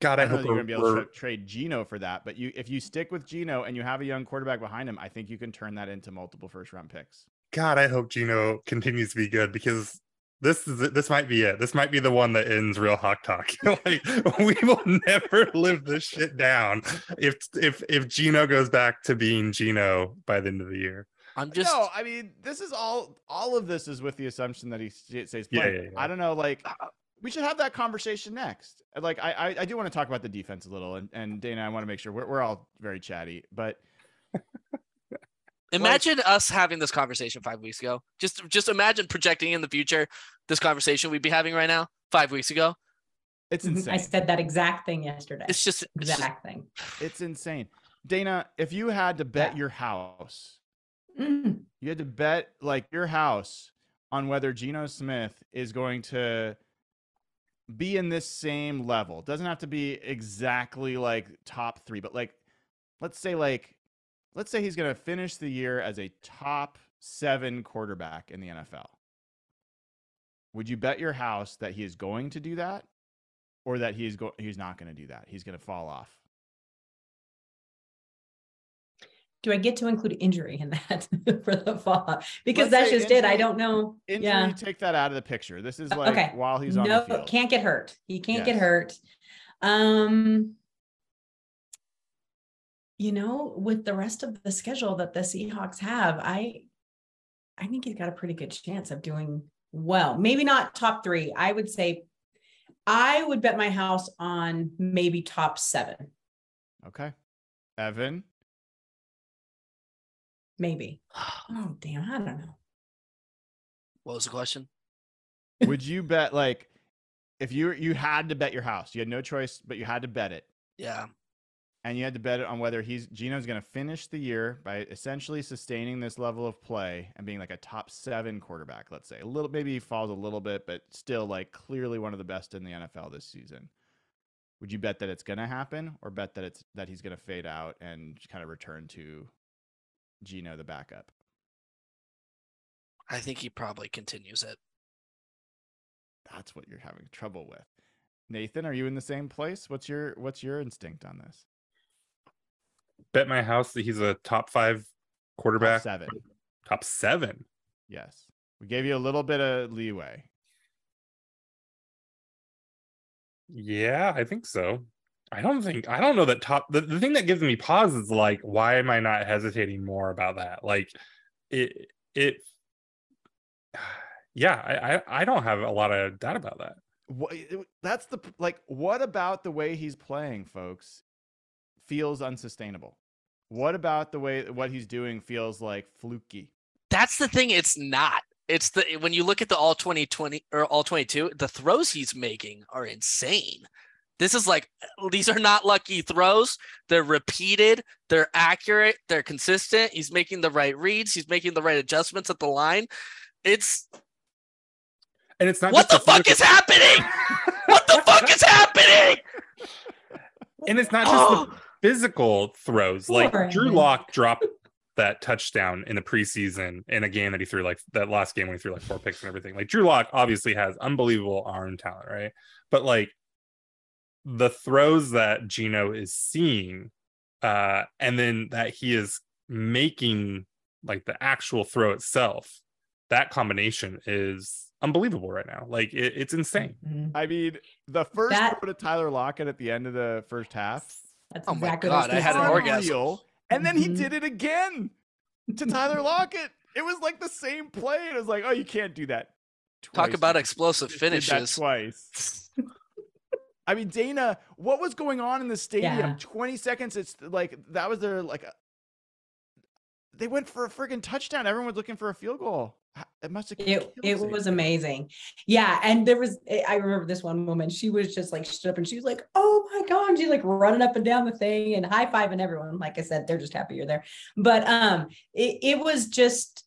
God I I hope you're gonna be able to tra- trade Geno for that, but you if you stick with Geno and you have a young quarterback behind him, I think you can turn that into multiple first round picks. God I hope Geno continues to be good because this is this might be it this might be the one that ends real hawk talk like we will never live this shit down if if if Geno goes back to being Geno by the end of the year I'm just. no, I mean this is all. All of this is with the assumption that he st- stays Yeah, playing. yeah, yeah. I don't know. Like we should have that conversation next. Uh, Like I, I, I do want to talk about the defense a little, and, and Dana, I want to make sure we're, we're all very chatty, but Imagine us having this conversation five weeks ago. Just just imagine projecting in the future this conversation we'd be having right now five weeks ago. it's Mhm. insane. I said that exact thing yesterday. It's just, it's just exact thing. it's insane. Dana, if you had to bet Yeah. your house, Mm. you had to bet like your house on whether Geno Smith is going to be in this same level. Doesn't have to be exactly like top three, but like let's say like let's say he's going to finish the year as a top seven quarterback in the NFL. Would you bet your house that he is going to do that, or that he's go- he's not going to do that? He's going to fall off. Do I get to include injury in that for the fall? Because Let's that's just it. I don't know. Injury, yeah. take that out of the picture. This is Uh, like okay. while he's on no, the field. can't get hurt. He can't get hurt. Um, you know, with the rest of the schedule that the Seahawks have, I, I think he's got a pretty good chance of doing well. Maybe not top three. I would say I would bet my house on maybe top seven. Okay. Evan. Maybe. Oh damn, I don't know. What was the question? would you bet like if you you had to bet your house, you had no choice, but you had to bet it, Yeah. and you had to bet it on whether he's Geno's going to finish the year by essentially sustaining this level of play and being like a top seven quarterback. Let's say a little, maybe he falls a little bit, but still like clearly one of the best in the NFL this season. Would you bet that it's going to happen, or bet that it's that he's going to fade out and kind of return to Geno the backup? I think he probably continues it. That's what you're having trouble with. Nathan, are you in the same place? What's your what's your instinct on this? Bet my house that he's a top five Top quarterback. seven. Top seven. Yes. We gave you a little bit of leeway. Yeah, I think so. I don't think I don't know that top the, the thing that gives me pause is like why am I not hesitating more about that? Like it it yeah, I I, I don't have a lot of doubt about that. What, that's the like what about the way he's playing, folks? Feels unsustainable. What about the way what he's doing feels like fluky? That's the thing. It's not. It's the when you look at the all 2020 or all 22, the throws he's making are insane. This is like these are not lucky throws. They're repeated, they're accurate, they're consistent. He's making the right reads, he's making the right adjustments at the line. It's And it's not what the fuck is happening? what the fuck is happening? and it's not just Oh, the physical throws. Like Poor Drew Lock dropped that touchdown in the preseason in a game that he threw like that last game when he threw like four picks and everything. Like Drew Lock obviously has unbelievable arm talent, right? But like the throws that Geno is seeing, uh, and then that he is making like the actual throw itself, that combination is unbelievable right now. Like it, it's insane. Mhm. I mean, the first That- throw to Tyler Lockett at the end of the first half. That's Oh my exactly what God, I had an orgasm. unreal. And then he Mhm. did it again to Tyler Lockett. It was like the same play. It was like, oh, you can't do that. Talk about explosive just did that finishes. twice. I mean, Dana, what was going on in the stadium? Yeah. 20 seconds. It's like that was their like a, they went for a freaking touchdown. Everyone was looking for a field goal. It must have It, it was amazing. Yeah. And there was, eh, I remember this one woman, she was just like stood up and she was like, oh my God. And she's like running up and down the thing and high fiving everyone. Like I said, they're just happy you're there. But um, it, it was just,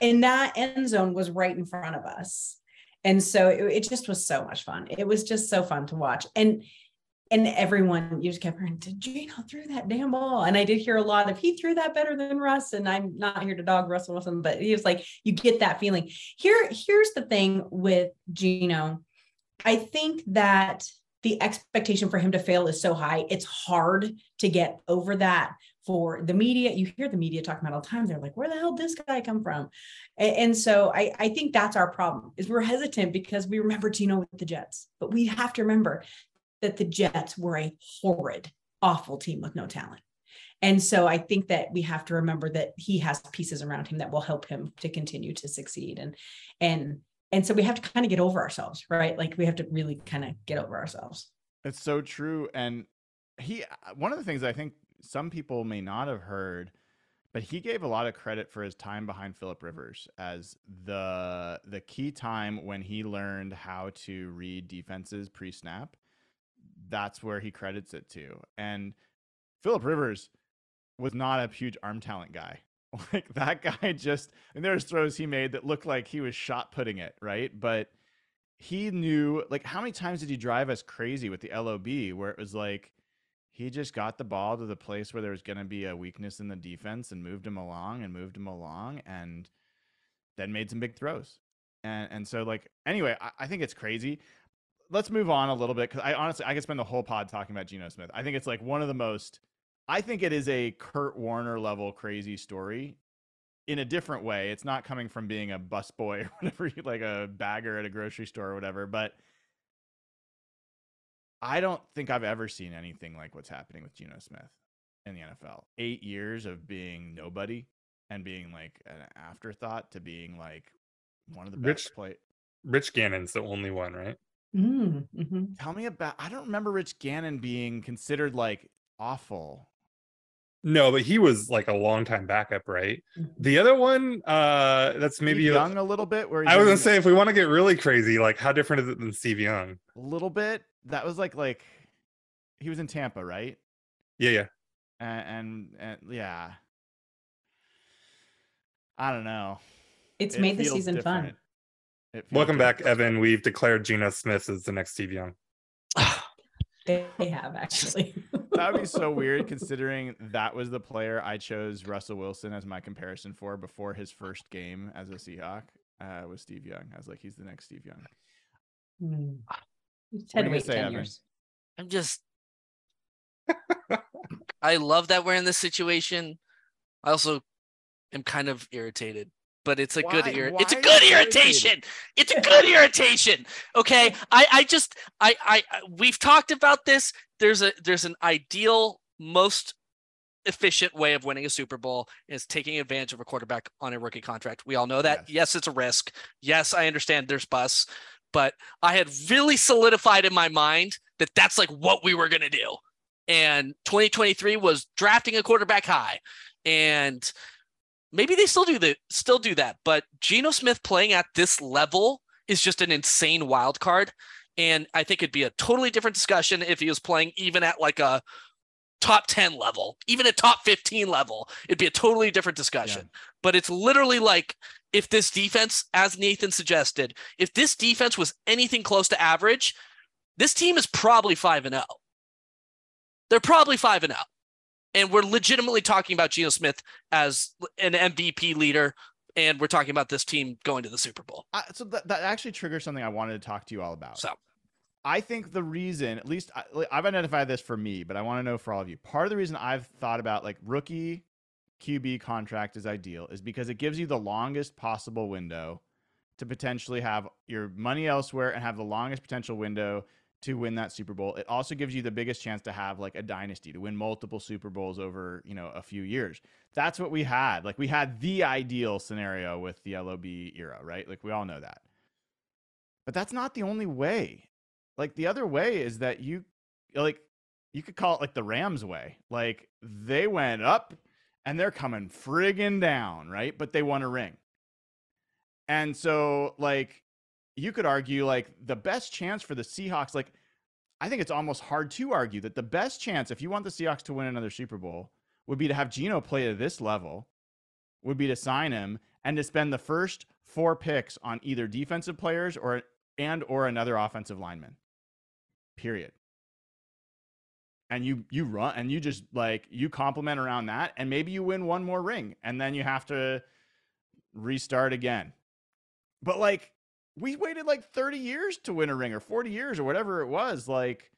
and that end zone was right in front of us. And so it, it just was so much fun. It was just so fun to watch. And and everyone you just kept hearing, did Geno threw that damn ball? And I did hear a lot of he threw that better than Russ. And I'm not here to dog Russell Wilson, but he was like, you get that feeling. Here, here's the thing with Geno. I think that the expectation for him to fail is so high, it's hard to get over that for the media. You hear the media talking about all the time. They're like, where the hell did this guy come from? A- And, so I, I think that's our problem is we're hesitant because we remember Geno with the Jets, but we have to remember that the Jets were a horrid, awful team with no talent. And so I think that we have to remember that he has pieces around him that will help him to continue to succeed. And and and so we have to kind of get over ourselves, right? Like we have to really kind of get over ourselves. It's so true. And he, uh, one of the things I think some people may not have heard, but he gave a lot of credit for his time behind Philip Rivers as the the key time when he learned how to read defenses pre-snap. That's where he credits it to. And Philip Rivers was not a huge arm talent guy. Like that guy just and there's throws he made that looked like he was shot putting it, right? But he knew like how many times did he drive us crazy with the LOB where it was like he just got the ball to the place where there was going to be a weakness in the defense and moved him along and moved him along and then made some big throws. And and so like anyway, I, I think it's crazy. Let's move on a little bit because I honestly I could spend the whole pod talking about Geno Smith. I think it's like one of the most I think it is a Kurt Warner level crazy story in a different way. It's not coming from being a busboy or whatever, like a bagger at a grocery store or whatever, but I don't think I've ever seen anything like what's happening with Geno Smith in the NFL. Eight years of being nobody and being like an afterthought to being like one of the Rich- best play. Rich Gannon's the only one, right? Mm, mhm. Tell me about. I don't remember Rich Gannon being considered like awful. No, but he was like a long time backup, right? Mhm. The other one, uh, that's maybe Steve young a little bit. Where I was gonna say if we want to get really crazy, like how different is it than Steve Young? a little bit. That was like like he was in Tampa, right? Yeah, yeah. And and, and yeah. I don't know. It's It made the season fun. different. It feels Welcome back. Evan. We've declared Geno Smith as the next Steve Young. They, they have actually. That would be so weird considering that was the player I chose Russell Wilson as my comparison for before his first game as a Seahawk. Uh, was Steve Young. I was like, he's the next Steve Young. Just What are had you to gonna wait say, 10 years. I'm just I love that we're in this situation. I also am kind of irritated, but it's a good Why- ir- it's a good you irritated? irritation. It's a good irritation. Okay. I I just I I I- we've talked about this. There's a there's an ideal most efficient way of winning a Super Bowl is taking advantage of a quarterback on a rookie contract. We all know that. Yes. Yes, it's a risk. Yes, I understand there's bus, but I had really solidified in my mind that that's like what we were going to do. And 2023 was drafting a quarterback high. And maybe they still do the still do that, but Geno Smith playing at this level is just an insane wild card. And I think it'd be a totally different discussion if he was playing even at like a top 10 level, even a top 15 level. It'd be a totally different discussion. But it's literally like if this defense, as Nathan suggested, if this defense was anything close to average, this team is probably 5 and 0. They're probably 5 and 0. And we're legitimately talking about Geno Smith as an MVP leader and we're talking about this team going to the Super Bowl. I, so that, that actually triggers something I wanted to talk to you all about. So, I think the reason, at least I, I've identified this for me, but I want to know for all of you. Part of the reason I've thought about like rookie QB contract is ideal is because it gives you the longest possible window to potentially have your money elsewhere and have the longest potential window to win that Super Bowl. It also gives you the biggest chance to have like a dynasty to win multiple Super Bowls over, you know, a few years. That's what we had. Like we had the ideal scenario with the LOB era, right? Like we all know that. But that's not the only way. Like the other way is that you like you could call it like the Rams way. Like they went up and they're coming friggin' down, right? But they won a ring. And so like you could argue like the best chance for the Seahawks like I think it's almost hard to argue that the best chance if you want the Seahawks to win another Super Bowl would be to have Geno play at this level, would be to sign him and to spend the first four picks on either defensive players or and or another offensive lineman. Period. And you you run and you just like you compliment around that and maybe you win one more ring and then you have to restart again. But like we waited like 30 years to win a ring or 40 years or whatever it was like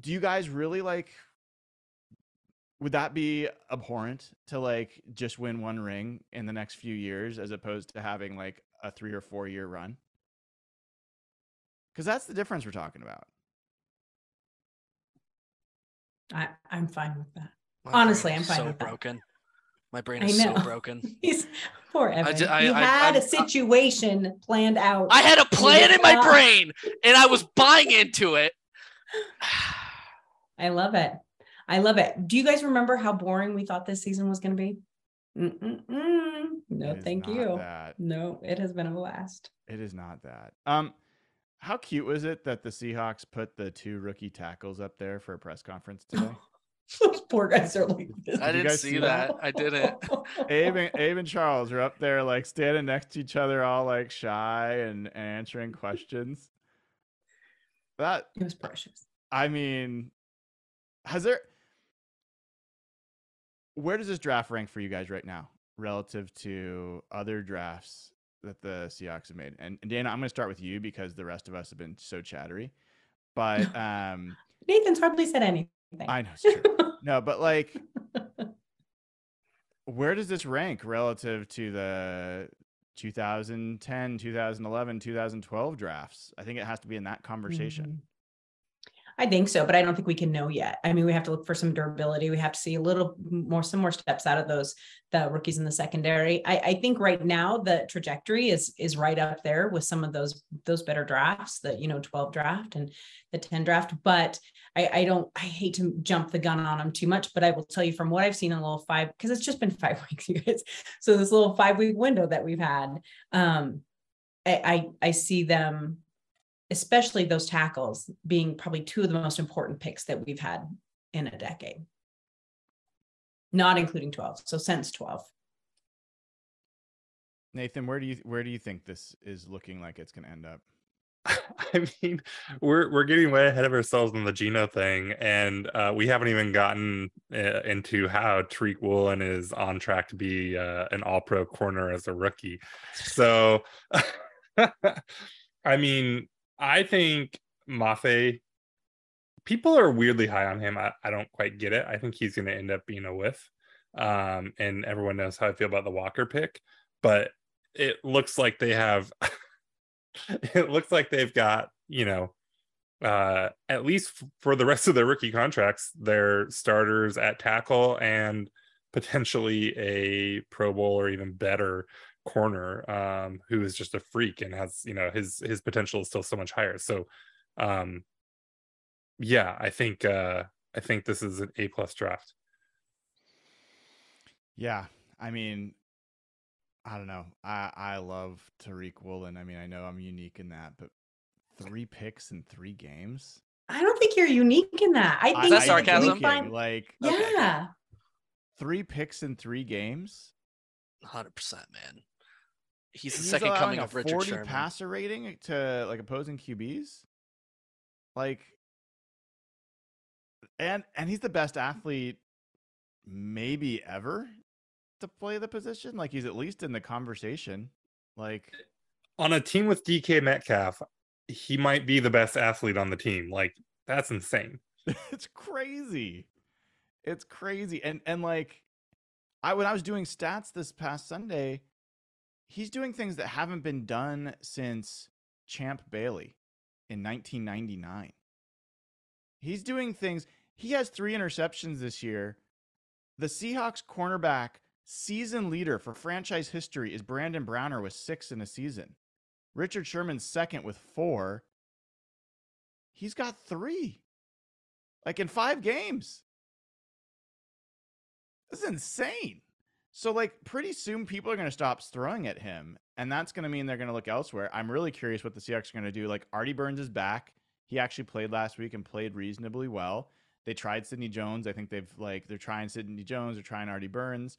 do you guys really like would that be abhorrent to like just win one ring in the next few years as opposed to having like a 3 or 4 year run cuz that's the difference we're talking about I, I'm fine with that. my Honestly, I'm fine so with that. Broken. My brain is so broken. He's poor Evan. ju- I- he I- had I'm- a situation planned out. I had a plan in my brain and I was buying into it. I love it. I love it. Do you guys remember how boring we thought this season was going to be? Mm-mm-mm. No, thank you. that. No, it has been a blast. It is not that. Um, how cute was it that the Seahawks put the two rookie tackles up there for a press conference today? Those poor guys are like this. I didn't guys see see that. I didn't. Abe and, Abe and Charles are up there like standing next to each other, all like shy and, and answering questions. That It was precious. I mean, has there? Where does this draft rank for you guys right now relative to other drafts that the Seahawks have made? And, and Dana, I'm going to start with you because the rest of us have been so chattery. But um, Nathan's hardly said anything. I know it's true. No, but like, where does this rank relative to the 2010, 2011, 2012 drafts? I think it has to be in that conversation. Mm-hmm. I think so, but I don't think we can know yet. I mean, we have to look for some durability. We have to see a little more, some more steps out of those the rookies in the secondary. I, I think right now the trajectory is is right up there with some of those those better drafts, the you know 12 draft and the 10 draft. But I, I don't I hate to jump the gun on them too much, but I will tell you from what I've seen in a little five because it's just been five weeks, you guys. So this little five week window that we've had, um, I, I I see them especially those tackles being probably two of the most important picks that we've had in a decade, not including 12. So since 12. Nathan, where do you where do you think this is looking like it's going to end up? I mean, we're we're getting way ahead of ourselves on the Geno thing, and uh, we haven't even gotten uh, into how Tariq Woolen is on track to be uh, an All Pro corner as a rookie. So, I mean, I think Mafe, people are weirdly high on him. I, I don't quite get it. I think he's going to end up being a whiff. Um, and everyone knows how I feel about the Walker pick, but it looks like they have, it looks like they've got, you know, uh, at least for the rest of their rookie contracts, their starters at tackle and potentially a Pro Bowl or even better corner um, who is just a freak and has you know his his potential is still so much higher so um yeah i think uh i think this is an a plus draft yeah i mean i don't know i i love tariq woolen i mean i know i'm unique in that but three picks in three games I don't think you're unique in that. I think that sarcasm? Thinking, like yeah. okay. three picks in three games 100% man he's the He's second allowing coming a of Richard 40 Sherman. passer rating to like opposing QBs. Like and and he's the best athlete maybe ever to play the position. Like he's at least in the conversation. Like on a team with dk metcalf he might be the best athlete on the team like that's insane it's crazy. It's crazy. And and like I when I was doing stats this past Sunday, he's doing things that haven't been done since Champ Bailey in 1999. He's doing things. He has 3 interceptions this year. The Seahawks cornerback season leader for franchise history is Brandon Browner with 6 in a season. Richard Sherman's second with 4. He's got 3 like in five games. This is insane. So, like, pretty soon people are going to stop throwing at him, and that's going to mean they're going to look elsewhere. I'm really curious what the Seahawks are going to do. Like, Artie Burns is back. He actually played last week and played reasonably well. They tried Sidney Jones. I think they've, like, they're trying Sidney Jones, they're trying Artie Burns.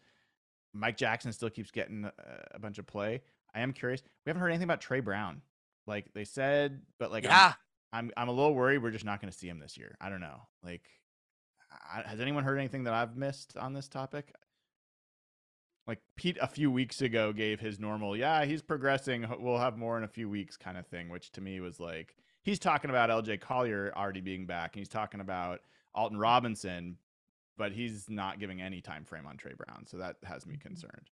Mike Jackson still keeps getting a, a bunch of play. I am curious. We haven't heard anything about Tre Brown. Like, they said, but, like, I'm- I'm I'm a little worried we're just not going to see him this year. I don't know. Like, I, has anyone heard anything that I've missed on this topic? Like Pete a few weeks ago gave his normal, yeah, he's progressing. We'll have more in a few weeks kind of thing, which to me was like he's talking about LJ Collier already being back, and he's talking about Alton Robinson, but he's not giving any time frame on Tre Brown, so that has me mm-hmm. concerned.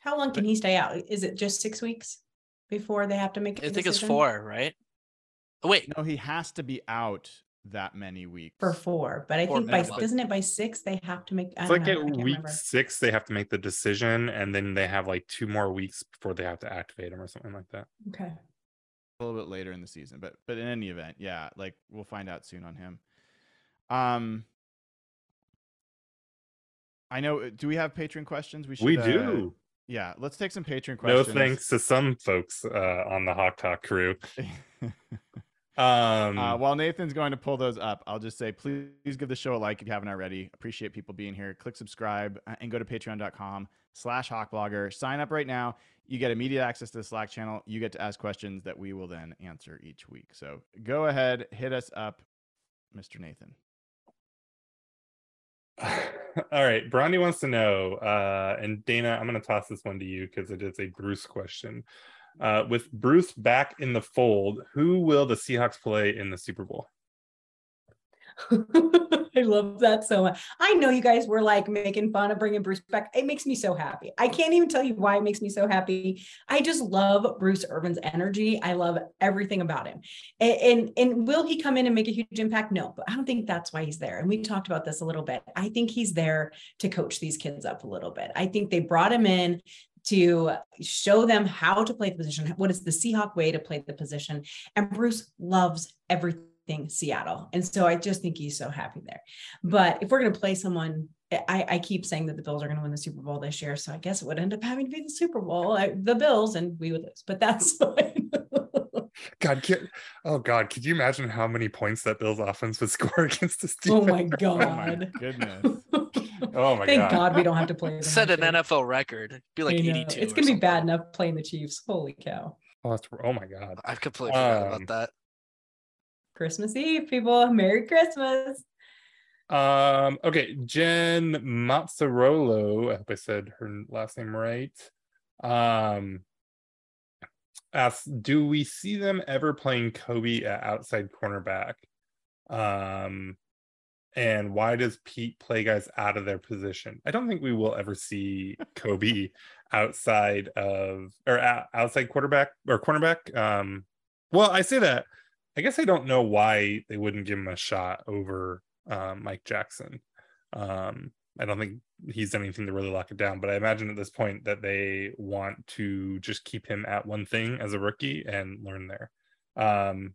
How long can he stay out? Is it just six weeks before they have to make? a I think it's four, right? Oh, wait, No, he has to be out that many weeks for four, but I Four think by minimum. doesn't it by six they have to make? I it's like know, at can't week remember. six they have to make the decision and then they have like two more weeks before they have to activate them or something like that Okay. a little bit later in the season but but in any event yeah like we'll find out soon on him um i know do we have patron questions we should we uh, do yeah let's take some patron questions. no thanks to some folks uh, on the hawk talk crew um uh, while nathan's going to pull those up i'll just say please, give the show a like if you haven't already. Appreciate people being here. Click subscribe uh, and go to patreon.com slash hawkblogger. Sign up right now. You get immediate access to the slack channel. You get to ask questions that we will then answer each week. So go ahead hit us up mr nathan. All right, Bronny wants to know, uh, and Dana, I'm going to toss this one to you because it is a Bruce question. Uh, with Bruce back in the fold, who will the Seahawks play in the Super Bowl? I love that so much. I know you guys were like making fun of bringing Bruce back. It makes me so happy. I can't even tell you why it makes me so happy. I just love Bruce Irvin's energy. I love everything about him. And, and, and will he come in and make a huge impact? No, but I don't think that's why he's there. And we talked about this a little bit. I think he's there to coach these kids up a little bit. I think they brought him in to show them how to play the position, what is the Seahawk way to play the position. And Bruce loves everything Seattle. And so I just think he's so happy there. But if we're going to play someone, I, I, keep saying that the Bills are going to win the Super Bowl this year. So I guess it would end up having to be the Super Bowl, I, the Bills, and we would lose. But that's fine. God, can, oh God, could you imagine how many points that Bills offense would score against this team? Oh my God. oh my goodness. Oh my god. Thank God. God we don't have to play. Set an NFL record. Be like 82. It's going to be bad enough playing the Chiefs. Holy cow. Oh, that's, oh my God. I completely forgot Um, about that. Christmas Eve, people. Merry Christmas. Um, okay, Jen Mazzarolo, I hope I said her last name right. Um asks, do we see them ever playing Coby at outside cornerback? Um and why does Pete play guys out of their position? I don't think we will ever see Coby outside of or o- outside quarterback or cornerback. Um, well, I say that. I guess I don't know why they wouldn't give him a shot over um, Mike Jackson. Um, I don't think he's done anything to really lock it down, but I imagine at this point that they want to just keep him at one thing as a rookie and learn there. Um,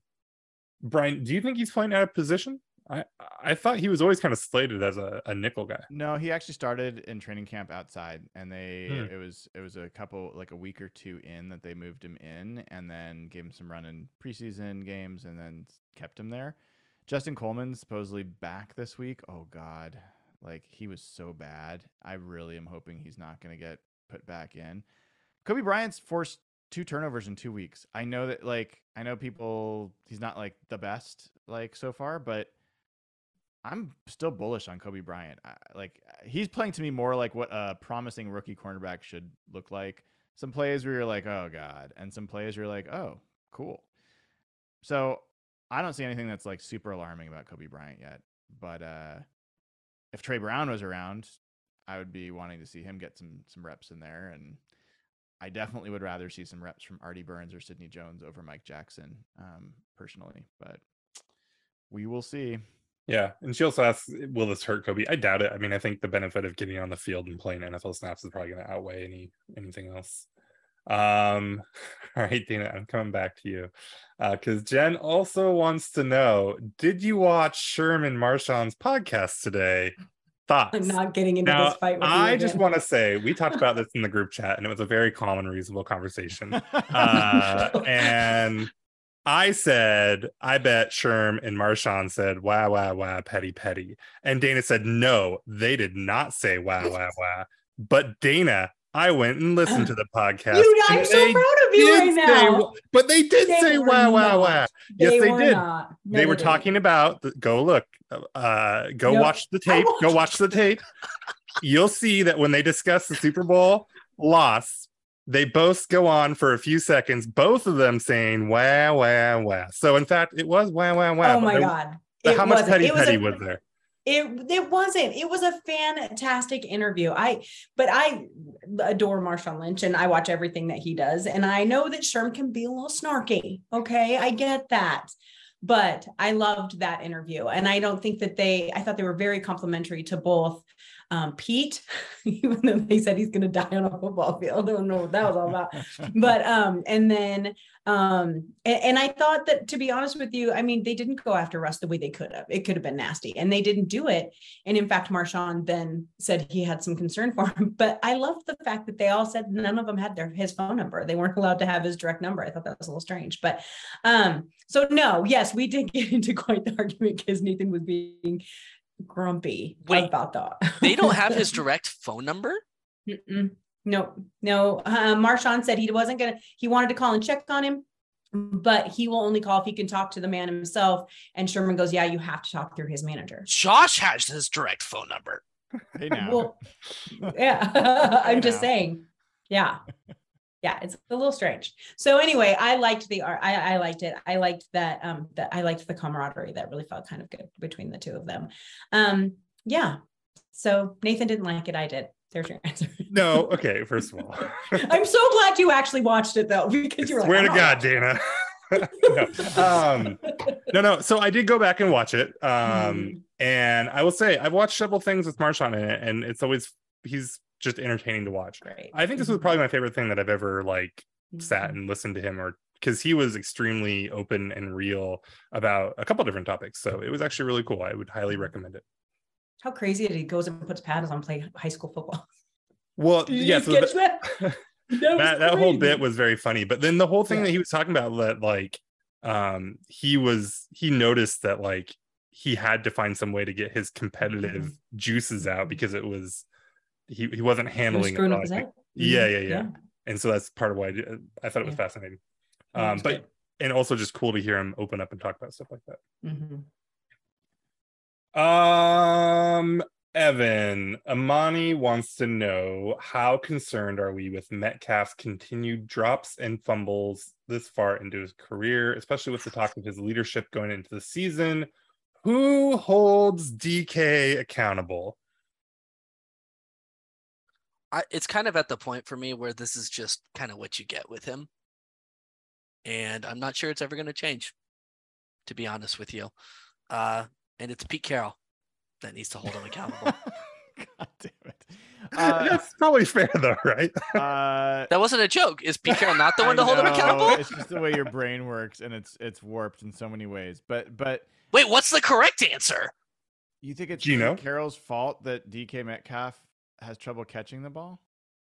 Brian, do you think he's playing out of position? I I thought he was always kind of slated as a, a nickel guy. No, he actually started in training camp outside, and they Hmm. it was it was a couple like a week or two in that they moved him in, and then gave him some run in preseason games, and then kept him there. Justin Coleman's supposedly back this week. Oh God, like he was so bad. I really am hoping he's not going to get put back in. Coby Bryant's forced two turnovers in two weeks. I know that like I know people he's not like the best like so far, but I'm still bullish on Coby Bryant. I, like he's playing to me more like what a promising rookie cornerback should look like. Some plays where you're like, oh god, and some plays where you're like, oh, cool. So I don't see anything that's like super alarming about Coby Bryant yet. But uh if Tre Brown was around, I would be wanting to see him get some some reps in there. And I definitely would rather see some reps from Artie Burns or Sidney Jones over Mike Jackson, um, personally. But we will see. Yeah, and she also asks, "Will this hurt Coby?" I doubt it. I mean, I think the benefit of getting on the field and playing NFL snaps is probably going to outweigh any anything else. Um, all right, Dana, I'm coming back to you because Jen also wants to know: Did you watch Sherman Marshawn's podcast today? Thoughts? I'm not getting into Now, this fight with you. I just want to say we talked about this in the group chat, and it was a very calm and reasonable conversation. Uh, and I said, I bet Sherm and Marshawn said, wow, wow, wow, petty, petty. And Dana said, no, they did not say wow, wow, wow. But Dana, I went and listened to the podcast. You, I'm so proud of you right say- now. but they did They say wow, wow, wow. Yes, they were did. No, they were didn't. talking about the, go look, uh, go Yep. watch the tape, go watch the tape. You'll see that when they discuss the Super Bowl loss, they both go on for a few seconds, both of them saying wow, wow, wow. So in fact, it was wow, wow, wow. Oh my there- god! It how much wasn't. petty was petty a- was there? It it wasn't. It was a fantastic interview. I but I adore Marshawn Lynch and I watch everything that he does. And I know that Sherm can be a little snarky. Okay. I get that. But I loved that interview. And I don't think that they, I thought they were very complimentary to both um, Pete, even though they said he's going to die on a football field. I don't know what that was all about. but um and then um and, and i thought that to be honest with you i mean they didn't go after russ the way they could have. It could have been nasty and they didn't do it. And in fact marshawn then said he had some concern for him. But i love the fact that they all said none of them had their his phone number. They weren't allowed to have his direct number. I thought that was a little strange. But um so no yes we did get into quite the argument because nathan was being grumpy Wait, about that They don't have his direct phone number. Mm-mm. No, no. Uh, Marshawn said he wasn't gonna. He wanted to call and check on him, but he will only call if he can talk to the man himself. And Sherman goes, "Yeah, you have to talk through his manager." Josh has his direct phone number. Hey now. Well, yeah. I'm just now. saying. Yeah, yeah, it's a little strange. So anyway, I liked the art. I, I liked it. I liked that. Um, that I liked the camaraderie that really felt kind of good between the two of them. Um, yeah. So Nathan didn't like it. I did. There's your answer. No, okay. First of all, I'm so glad you actually watched it though, because you were swear like, to God, Dana. no. Um, no, no. So I did go back and watch it. Um, Mhm. and I will say I've watched several things with Marshawn in it, and it's always he's just entertaining to watch. Great. I think this was Mhm. probably my favorite thing that I've ever like sat Mhm. and listened to him or because he was extremely open and real about a couple different topics. So it was actually really cool. I would highly recommend it. How crazy that He goes and puts pads on play high school football. Well, yeah, so that? That, that, that whole bit was very funny. But then the whole thing Yeah. that he was talking about that like um he was he noticed that like he had to find some way to get his competitive Mm-hmm. juices out because it was he, he wasn't He was handling it screwing up well, his head. Yeah, Mhm. yeah, yeah. and so that's part of why I, did, I thought it was Yeah. fascinating. Um, was but good. and also just cool to hear him open up and talk about stuff like that. Mhm. Um, Evan, Amani wants to know how concerned are we with Metcalf's continued drops and fumbles this far into his career, especially with the talk of his leadership going into the season. Who holds DK accountable? I, it's kind of at the point for me where this is just kind of what you get with him. And I'm not sure it's ever going to change, to be honest with you. Uh, and it's Pete Carroll that needs to hold him accountable. God damn it. Uh, That's probably fair though, right? uh, that wasn't a joke. Is Pete Carroll not the one I to hold him accountable? It's just the way your brain works, and it's it's warped in so many ways. But but Wait, what's the correct answer? you think it's Geno? Pete Carroll's fault that DK Metcalf has trouble catching the ball?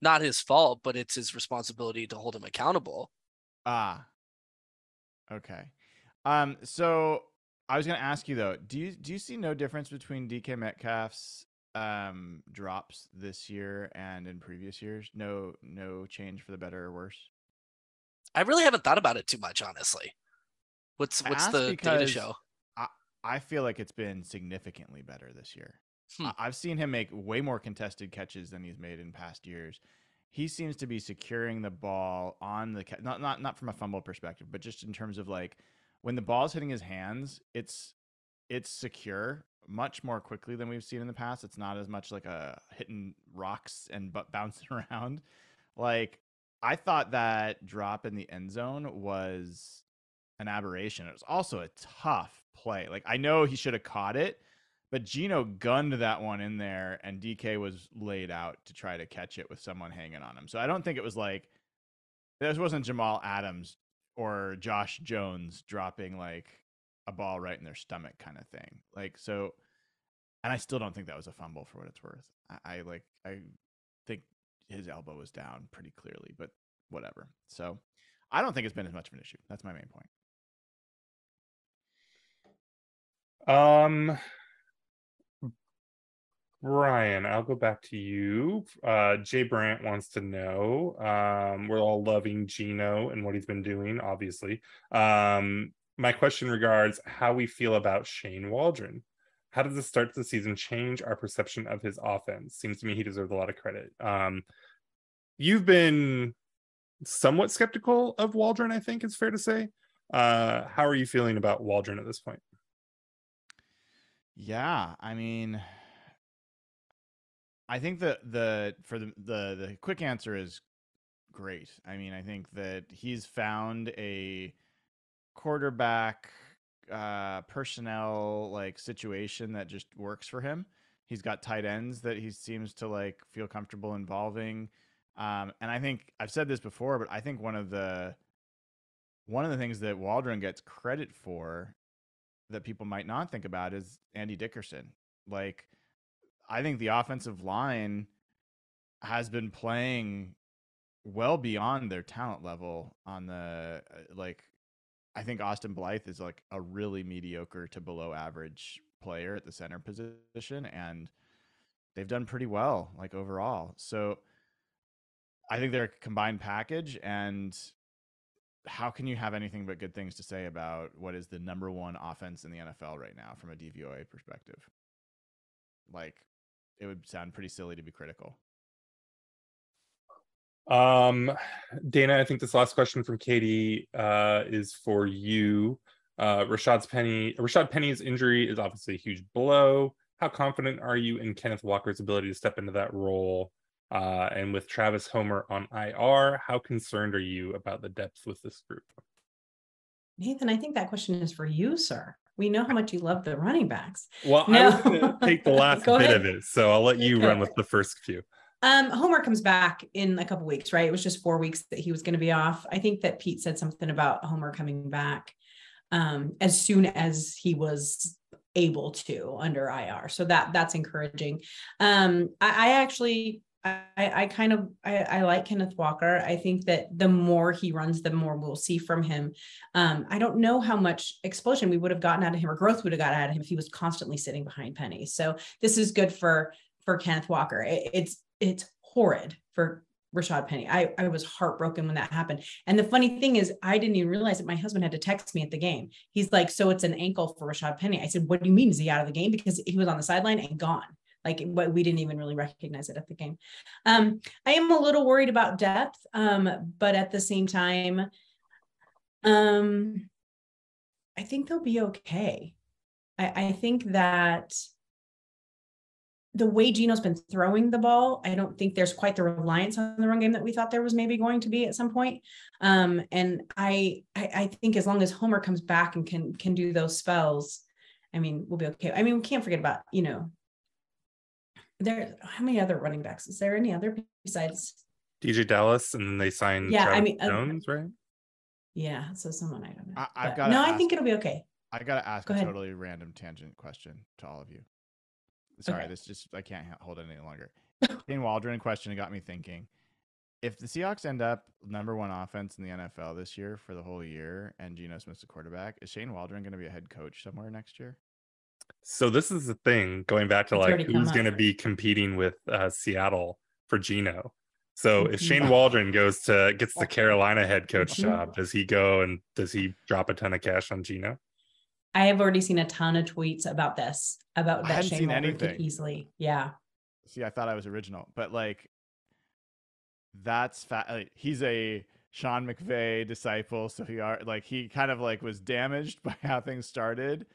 Not his fault, but it's his responsibility to hold him accountable. Ah. Okay. Um, so I was gonna ask you though, do you do you see no difference between DK Metcalf's um drops this year and in previous years? No no change for the better or worse? I really haven't thought about it too much, honestly. What's what's the data show? I feel like it's been significantly better this year. Hmm. I've seen him make way more contested catches than he's made in past years. He seems to be securing the ball on the not not not from a fumble perspective, but just in terms of like when the ball's hitting his hands, it's it's secure much more quickly than we've seen in the past. It's not as much like a hitting rocks and bu- bouncing around. Like I thought that drop in the end zone was an aberration. It was also a tough play. Like I know he should have caught it, but Geno gunned that one in there and DK was laid out to try to catch it with someone hanging on him. So I don't think it was like this wasn't Jamal Adams or Josh Jones dropping like a ball right in their stomach kind of thing. Like so and I still don't think that was a fumble for what it's worth. I, I like I think his elbow was down pretty clearly, but whatever. So I don't think it's been as much of an issue. That's my main point. Um, Brian, I'll go back to you. Uh, Jay Brandt wants to know. Um, we're all loving Geno and what he's been doing, obviously. Um, my question regards how we feel about Shane Waldron. How does the start to the season change our perception of his offense? Seems to me he deserves a lot of credit. Um, you've been somewhat skeptical of Waldron, I think it's fair to say. Uh, how are you feeling about Waldron at this point? Yeah, I mean, I think the the for the the the quick answer is great. I mean, I think that he's found a quarterback uh personnel like situation that just works for him. He's got tight ends that he seems to like feel comfortable involving. Um and I think I've said this before, but I think one of the one of the things that Waldron gets credit for that people might not think about is Andy Dickerson. Like, I think the offensive line has been playing well beyond their talent level on the uh, like I think Austin Blythe is like a really mediocre to below average player at the center position and they've done pretty well like overall. So I think they're a combined package and how can you have anything but good things to say about what is the number one offense in the NFL right now from a DVOA perspective? Like, it would sound pretty silly to be critical. Um, Dana, I think this last question from Katie uh, is for you. Uh, Rashaad's Penny, Rashaad Penny's injury is obviously a huge blow. How confident are you in Kenneth Walker's ability to step into that role? Uh, and with Travis Homer on IR, how concerned are you about the depth with this group? Nathan, I think that question is for you, sir. We know how much you love the running backs. Well, I was going to take the last bit ahead. of it, so I'll let you run with the first few. Um, Homer comes back in a couple weeks, right? It was just four weeks that he was going to be off. I think that Pete said something about Homer coming back um, as soon as he was able to under IR. So that that's encouraging. Um, I, I actually I, I kind of I, I like Kenneth Walker. I think that the more he runs, the more we'll see from him. Um, I don't know how much explosion we would have gotten out of him or growth would have got out of him if he was constantly sitting behind Penny. So this is good for for Kenneth Walker. It- it's it's horrid for Rashaad Penny. I, I was heartbroken when that happened. And the funny thing is, I didn't even realize that my husband had to text me at the game. He's like, So it's an ankle for Rashaad Penny. I said, What do you mean? Is he out of the game? Because he was on the sideline and gone. Like what we didn't even really recognize it at the game. Um, I am a little worried about depth, um, but at the same time, um, I think they'll be okay. I, I think that the way Geno's been throwing the ball, I don't think there's quite the reliance on the run game that we thought there was maybe going to be at some point. Um, and I, I, I think as long as Homer comes back and can can do those spells, I mean, we'll be okay. I mean, we can't forget about you know, there. How many other running backs is there? Any other besides? DJ Dallas, and then they signed Yeah, I Travis mean, uh, Jones, right? Yeah, so someone I don't know. I- I've gotta no, I think it'll be okay. I gotta ask Go a ahead. totally random tangent question to all of you. Sorry, Okay. this just I can't hold it any longer. Shane Waldron question got me thinking. If the Seahawks end up number one offense in the NFL this year for the whole year, and Geno Smith's a quarterback, is Shane Waldron going to be a head coach somewhere next year? So this is the thing going back to It's like who's going to be competing with uh, Seattle for Geno. So if. Shane Waldron goes to gets the Carolina head coach Mhm. job, does he go and does he drop a ton of cash on Geno? I have already seen a ton of tweets about this, about I that hadn't Shane seen Waldron anything. easily. Yeah. See, I thought I was original, but like, that's fa- like, he's a Sean McVay disciple, so he are like he kind of like was damaged by how things started,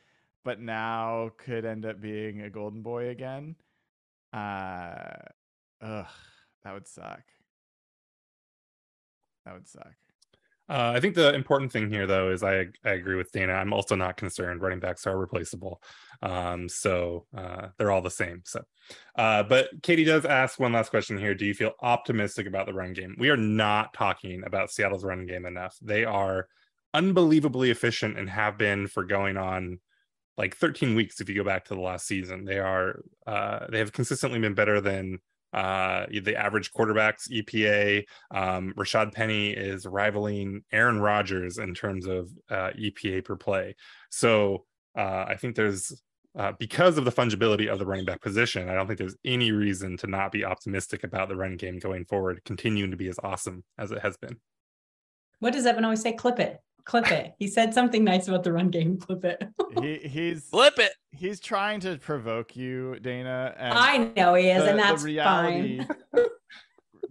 but now could end up being a golden boy again. Uh, ugh, that would suck. That would suck. Uh, I think the important thing here, though, is I I agree with Dana. I'm also not concerned. Running backs are replaceable, um, so uh, they're all the same. So, uh, but Katie does ask one last question here. Do you feel optimistic about the run game? We are not talking about Seattle's run game enough. They are unbelievably efficient and have been for going on like 13 weeks. If you go back to the last season, they are uh, they have consistently been better than uh the average quarterbacks EPA. Um, Rashaad Penny is rivaling Aaron Rodgers in terms of uh, EPA per play. So uh, I think there's uh, because of the fungibility of the running back position, I don't think there's any reason to not be optimistic about the run game going forward, continuing to be as awesome as it has been. What does Evan always say? Clip it. Clip it. He said something nice about the run game. Clip it. He he's Flip it. he's trying to provoke you, Dana. And I know he is, the- and the that's reality, fine.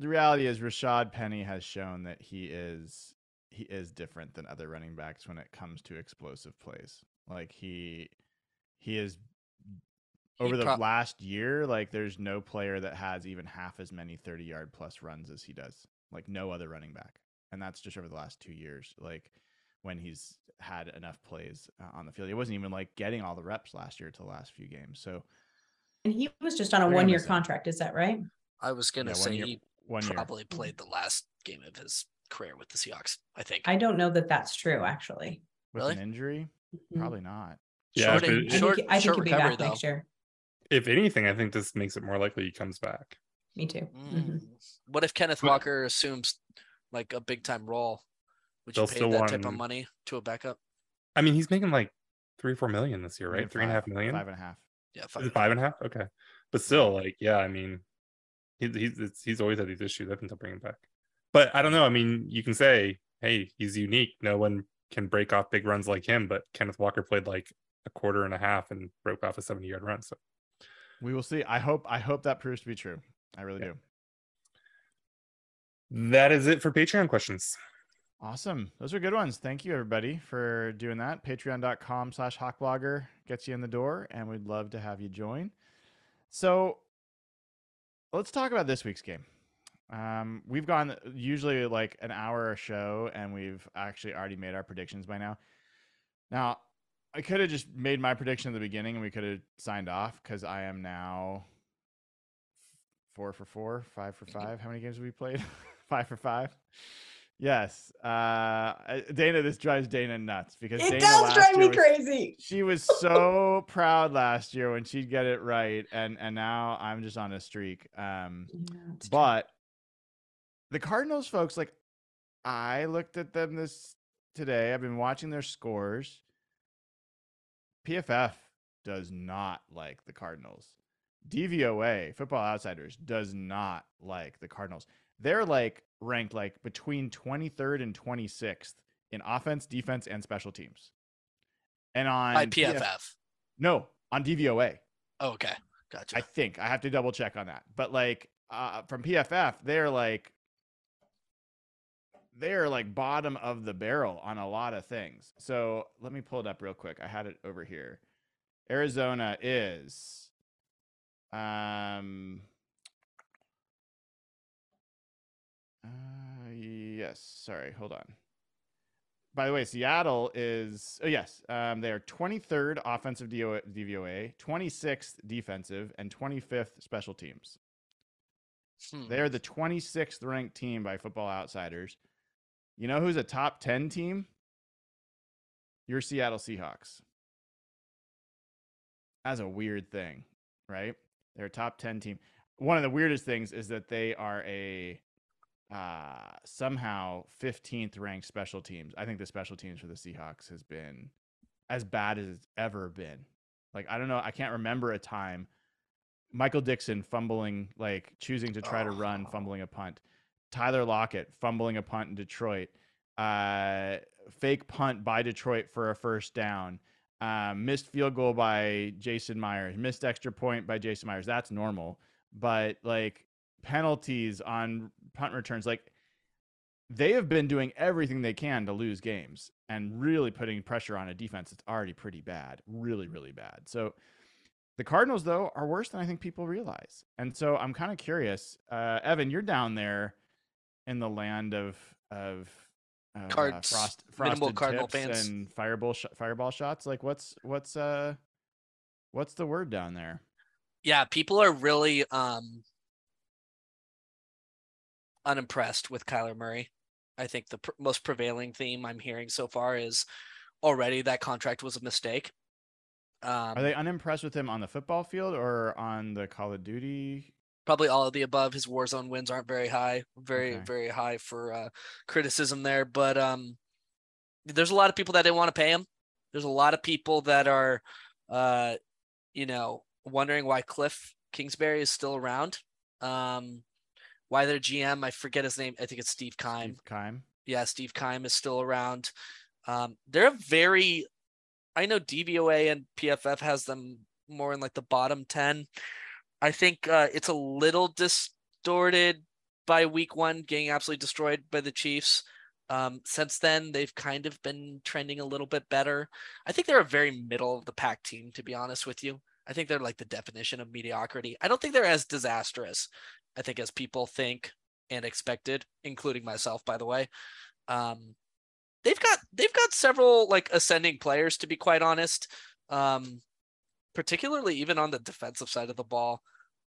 the reality is Rashaad Penny has shown that he is he is different than other running backs when it comes to explosive plays. Like he he is He over the prob- last year, like there's no player that has even half as many 30 yard plus runs as he does. Like no other running back. And that's just over the last 2 years. Like when he's had enough plays uh, on the field. He wasn't even like getting all the reps last year to the last few games. So And he was just on a one year contract. Is that right? I was gonna Yeah, one say year- he one year. probably played the last game of his career with the Seahawks. I think. I don't know that that's true, actually. with Really? an injury, Mhm. probably not. Yeah, short, if it- I think, short, he- I think short he'll be recovery back though. next year. If anything, I think this makes it more likely he comes back. Me too. Mm. Mhm. What if Kenneth Walker assumes like a big time role? Would you They'll pay still that type of money to a backup? I mean, he's making like three or four million this year, I mean, right? Three and a half five- million. Five and a half. Yeah, Is it five and a half? Okay, but still, like, yeah, I mean, he, he's it's, he's always had these issues. I think they'll bring him back. But I don't know. I mean, you can say, hey, he's unique. No one can break off big runs like him. But Kenneth Walker played like a quarter and a half and broke off a seventy yard run. So We will see. I hope I hope that proves to be true. I really Yeah. do. That is it for Patreon questions. Awesome. Those are good ones. Thank you everybody for doing that. Patreon.com slash hawkblogger gets you in the door, and we'd love to have you join. So let's talk about this week's game. Um, we've gone usually like an hour a show, and we've actually already made our predictions by now. Now, I could have just made my prediction at the beginning and we could have signed off because I am now four for four, five for five. How many games have we played? five for five. Yes. Uh, Dana, this drives Dana nuts because It Dana does drive me was- crazy. She was so proud last year when she'd get it right, and and now I'm just on a streak. Um, but the Cardinals, folks, like I looked at them this today. I've been watching their scores. PFF does not like the Cardinals. DVOA, Football Outsiders, does not like the Cardinals. They're like ranked like between 23rd and 26th in offense, defense, and special teams. And on by PF PFF. no, on DVOA. Oh, okay, gotcha. I think I have to double check on that. But like uh, from PFF, they're like they're like bottom of the barrel on a lot of things. So let me pull it up real quick. I had it over here. Arizona is um yes, sorry, hold on. By the way, Seattle is oh yes, um, they are 23rd offensive DVOA, 26th defensive, and 25th special teams. Hmm. They're the 26th ranked team by Football Outsiders. You know who's a top 10 team? Your Seattle Seahawks. That's a weird thing, right? They're a top 10 team. One of the weirdest things is that they are a uh somehow 15th ranked special teams. I think the special teams for the Seahawks has been as bad as it's ever been. Like I don't know, I can't remember a time Michael Dickson fumbling like choosing to try to run, fumbling a punt. Tyler Lockett fumbling a punt in Detroit. Uh fake punt by Detroit for a first down. Um, missed field goal by Jason Myers, missed extra point by Jason Myers. That's normal. But like penalties on punt returns, like they have been doing everything they can to lose games and really putting pressure on a defense that's already pretty bad, really, really bad. So the Cardinals, though, are worse than I think people realize. And so I'm kind of curious. Uh, Evan, you're down there in the land of of uh, Cards, frost, frosted Cardinal tips fans. and fireball sh- fireball shots. Like, what's what's uh what's the word down there? yeah, people are really um unimpressed with Kyler Murray. I think the pr- most prevailing theme I'm hearing so far is already that contract was a mistake. Um, Are they unimpressed with him on the football field or on the Call of Duty? probably all of the above. His Warzone wins aren't very high, very Okay. very high for uh, criticism there. But um, there's a lot of people that didn't want to pay him. There's a lot of people that are, uh, you know, wondering why Cliff Kingsbury is still around. Um, why their GM, I forget his name. I think it's Steve Keim. Steve Keim. Yeah, Steve Keim is still around. Um, they're a very, I know DVOA and PFF has them more in like the bottom 10. I think uh, it's a little distorted by week one getting absolutely destroyed by the Chiefs. Um, since then, they've kind of been trending a little bit better. I think they're a very middle of the pack team, to be honest with you. I think they're like the definition of mediocrity. I don't think they're as disastrous, I think, as people think and expected, including myself, by the way. Um, they've got they've got several like ascending players, to be quite honest. Um, particularly even on the defensive side of the ball.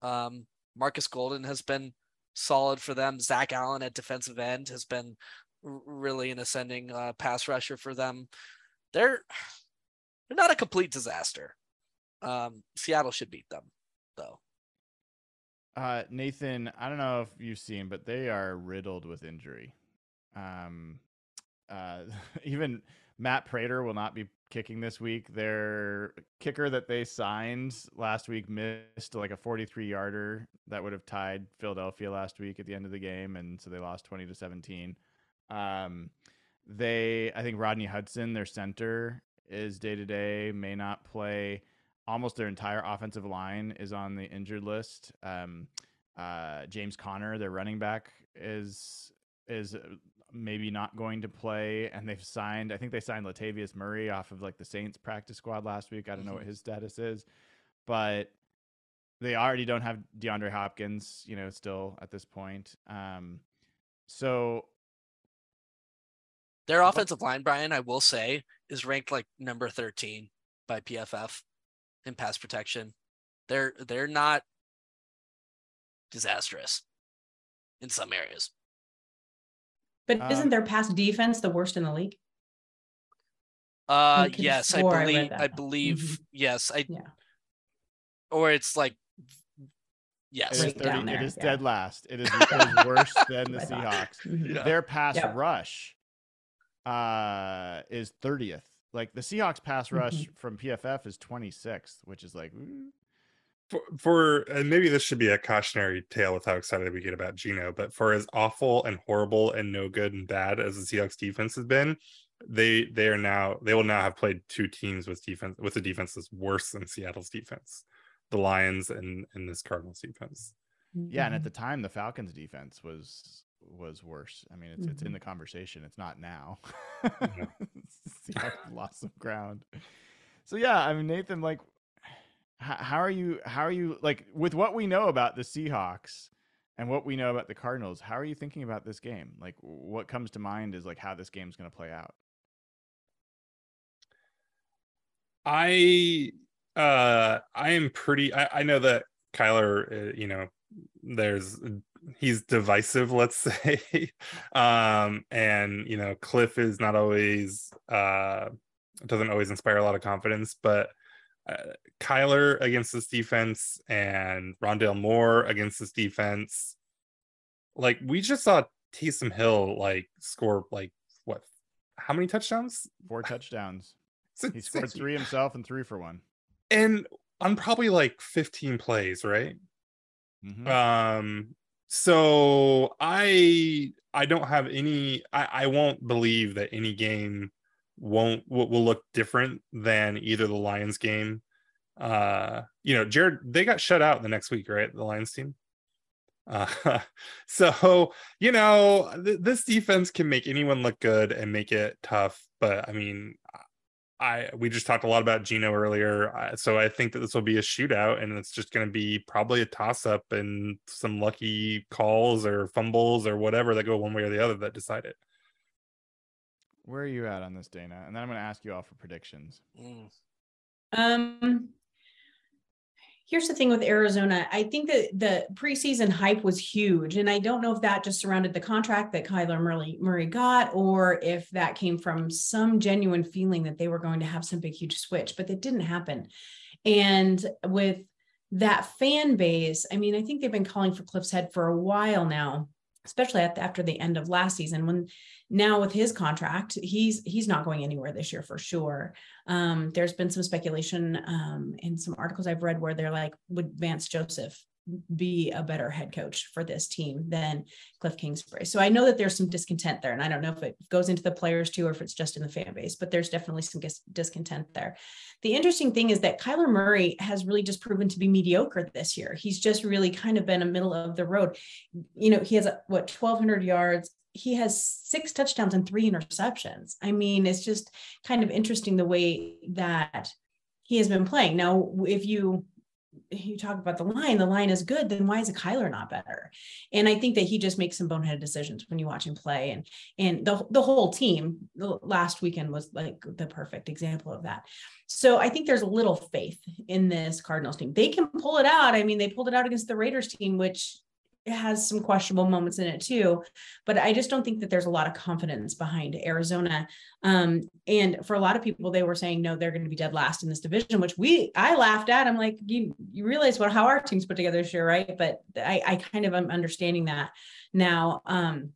Um, Marcus Golden has been solid for them. Zach Allen at defensive end has been really an ascending uh, pass rusher for them. They're they're not a complete disaster. Um, Seattle should beat them, though. Uh, Nathan, I don't know if you've seen, but they are riddled with injury. Um, uh, even Matt Prater will not be kicking this week. Their kicker that they signed last week missed like a 43 yarder that would have tied Philadelphia last week at the end of the game, and so they lost 20 to 17. Um, they, I think Rodney Hudson, their center, is day to day, may not play almost their entire offensive line is on the injured list. Um, uh, James Conner, their running back, is is uh, maybe not going to play, and they've signed. I think they signed Latavius Murray off of like the Saints practice squad last week. I don't know what his status is, but they already don't have DeAndre Hopkins. You know, still at this point. Um, so Their offensive line, Brian, I will say, is ranked like number 13 by PFF in pass protection. They're they're not disastrous in some areas. But Um, isn't their pass defense the worst in the league? Uh could've yes, I swore I read believe that. I believe yes, I Yeah. or it's like yes. it is, 30 it there, is yeah. dead last. It is, it is worse than the Seahawks. Mhm. Yeah. Their pass Yep. rush uh, is 30th. Like the Seahawks pass rush Mm-hmm. from PFF is 26th, which is like, ooh. for, for and maybe this should be a cautionary tale with how excited we get about Geno, but for as awful and horrible and no good and bad as the Seahawks defense has been, they they are now they will now have played two teams with defense with a defense that's worse than Seattle's defense, the Lions and and this Cardinals defense. yeah. And at the time, the Falcons defense was was worse. I mean, it's it's in Mhm. the conversation. It's not now. Yeah. Seahawks lost some ground. So yeah, I mean, Nathan, like, how, how are you? How are you like with what we know about the Seahawks? And what we know about the Cardinals, how are you thinking about this game? Like, what comes to mind is like how this game's going to play out. I uh I am pretty I, I know that Kyler uh, you know there's he's divisive let's say um and you know Cliff is not always uh doesn't always inspire a lot of confidence but uh, Kyler against this defense and Rondale Moore against this defense like we just saw Taysom Hill like score like what how many touchdowns Four touchdowns. He scored three himself and three for one. and on probably like 15 plays right Mhm. um so i i don't have any i i won't believe that any game won't will, will look different than either the lions game. Uh you know jared they got shut out the next week right? The lions team? Uh so you know th- this defense can make anyone look good and make it tough but i mean I we just talked a lot about Geno earlier, so I think that this will be a shootout, and it's just going to be probably a toss up and some lucky calls or fumbles or whatever that go one way or the other that decide it. Where are you at on this, Dana? And then I'm going to ask you all for predictions. Mm. Um, here's the thing with Arizona. I think that the preseason hype was huge, and I don't know if that just surrounded the contract that Kyler Murray Murray got, or if that came from some genuine feeling that they were going to have some big huge switch, but that didn't happen. And with that fan base, I mean, I think they've been calling for Cliff's head for a while now, especially the, after the end of last season. When now with his contract, he's he's not going anywhere this year for sure. Um, there's been some speculation um, in some articles I've read where they're like, would Vance Joseph be a better head coach for this team than Cliff Kingsbury? So I know that there's some discontent there, and I don't know if it goes into the players too or if it's just in the fan base, but there's definitely some dis- discontent there. The interesting thing is that Kyler Murray has really just proven to be mediocre this year. He's just really kind of been a middle of the road. You know, he has what 1,200 yards. He has six touchdowns and three interceptions. I mean, it's just kind of interesting the way that he has been playing. Now, if you you talk about the line, the line is good, then why is Kyler not better? And I think that he just makes some boneheaded decisions when you watch him play. And and the, the whole team the last weekend was like the perfect example of that. So I think there's a little faith in this Cardinals team. They can pull it out. I mean, they pulled it out against the Raiders team, which has some questionable moments in it too. But I just don't think that there's a lot of confidence behind Arizona. Um, and for a lot of people, they were saying, no, they're going to be dead last in this division, which we, I laughed at. I'm like, you, you realize what, how our team's put together this year, right? But I, I kind of am understanding that now. Um,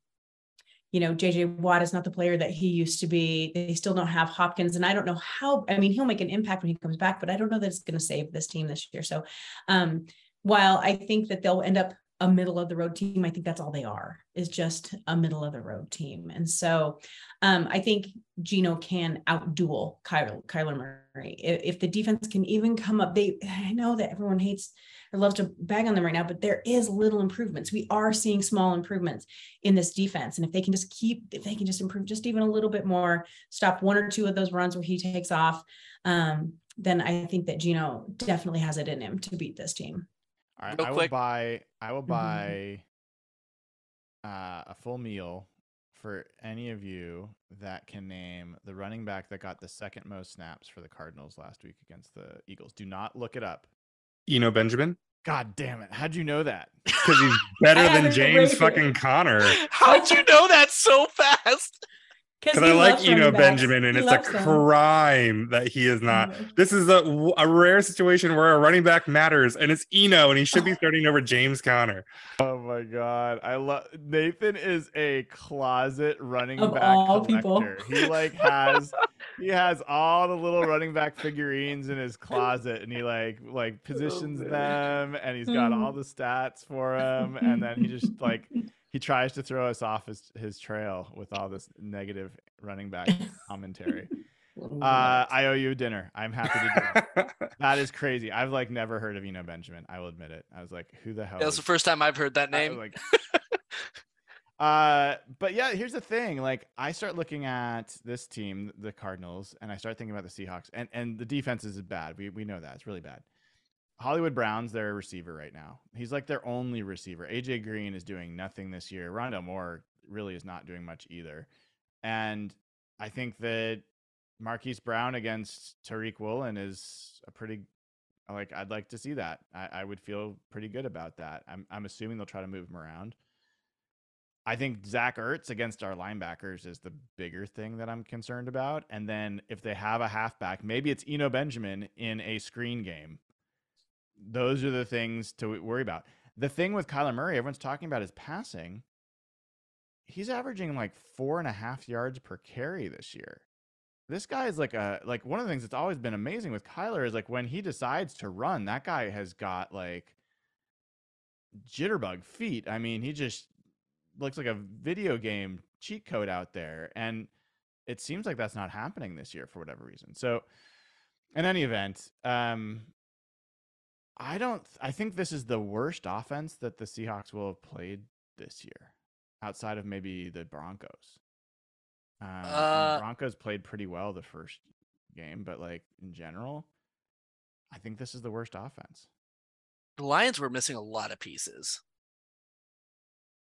you know, JJ Watt is not the player that he used to be. They still don't have Hopkins. And I don't know how, I mean, he'll make an impact when he comes back, but I don't know that it's going to save this team this year. So, um, while I think that they'll end up a middle of the road team. I think that's all they are is just a middle of the road team. And so um, I think Geno can outduel Kyler, Kyler Murray. If, if the defense can even come up, they I know that everyone hates or loves to bag on them right now, but there is little improvements. We are seeing small improvements in this defense. And if they can just keep, if they can just improve just even a little bit more, stop one or two of those runs where he takes off, um, then I think that Geno definitely has it in him to beat this team. All right, Real I will buy. I will Mhm. buy uh, a full meal for any of you that can name the running back that got the second most snaps for the Cardinals last week against the Eagles. Do not look it up. Eno Benjamin God damn it! How'd you know that? because he's better than James fucking Conner. How'd you know that so fast? Because I like Eno. Benjamin, and He it's a loves them. crime that he is not. Mhm. This is a, a rare situation where a running back matters, and it's Eno, and he should be starting over James Conner. Oh my god, I love Nathan is a closet running Of back all people. collector. He like has he has all the little running back figurines in his closet, and he like like positions them, and he's got all the stats for him, and then he just like he tries to throw us off his his trail with all this negative running back commentary. Uh, I owe you a dinner. I'm happy to do it. That is crazy. I've like never heard of Eno Benjamin. I will admit it. I was like, who the hell? That's is the first time I've heard that name. like, uh, but yeah, here's the thing. Like, I start looking at this team, the Cardinals, and I start thinking about the Seahawks, and and the defense is bad. We we know that it's really bad. Hollywood Brown's their receiver right now. He's like their only receiver. AJ Green is doing nothing this year. Rondale Moore really is not doing much either. And I think that Marquise Brown against Tariq Woolen is a pretty like I'd like to see that. I, I would feel pretty good about that. I'm I'm assuming they'll try to move him around. I think Zach Ertz against our linebackers is the bigger thing that I'm concerned about. And then if they have a halfback, maybe it's Eno Benjamin in a screen game. Those are the things to worry about. The thing with Kyler Murray, everyone's talking about his passing. He's averaging like four and a half yards per carry this year this guy is like a like one of the things that's always been amazing with Kyler is like when he decides to run, that guy has got like jitterbug feet. I mean, he just looks like a video game cheat code out there, and it seems like that's not happening this year for whatever reason. So, in any event, um, I don't. I think this is the worst offense that the Seahawks will have played this year, outside of maybe the Broncos. Um, and the Uh, Broncos played pretty well the first game, but like in general, I think this is the worst offense. The Lions were missing a lot of pieces.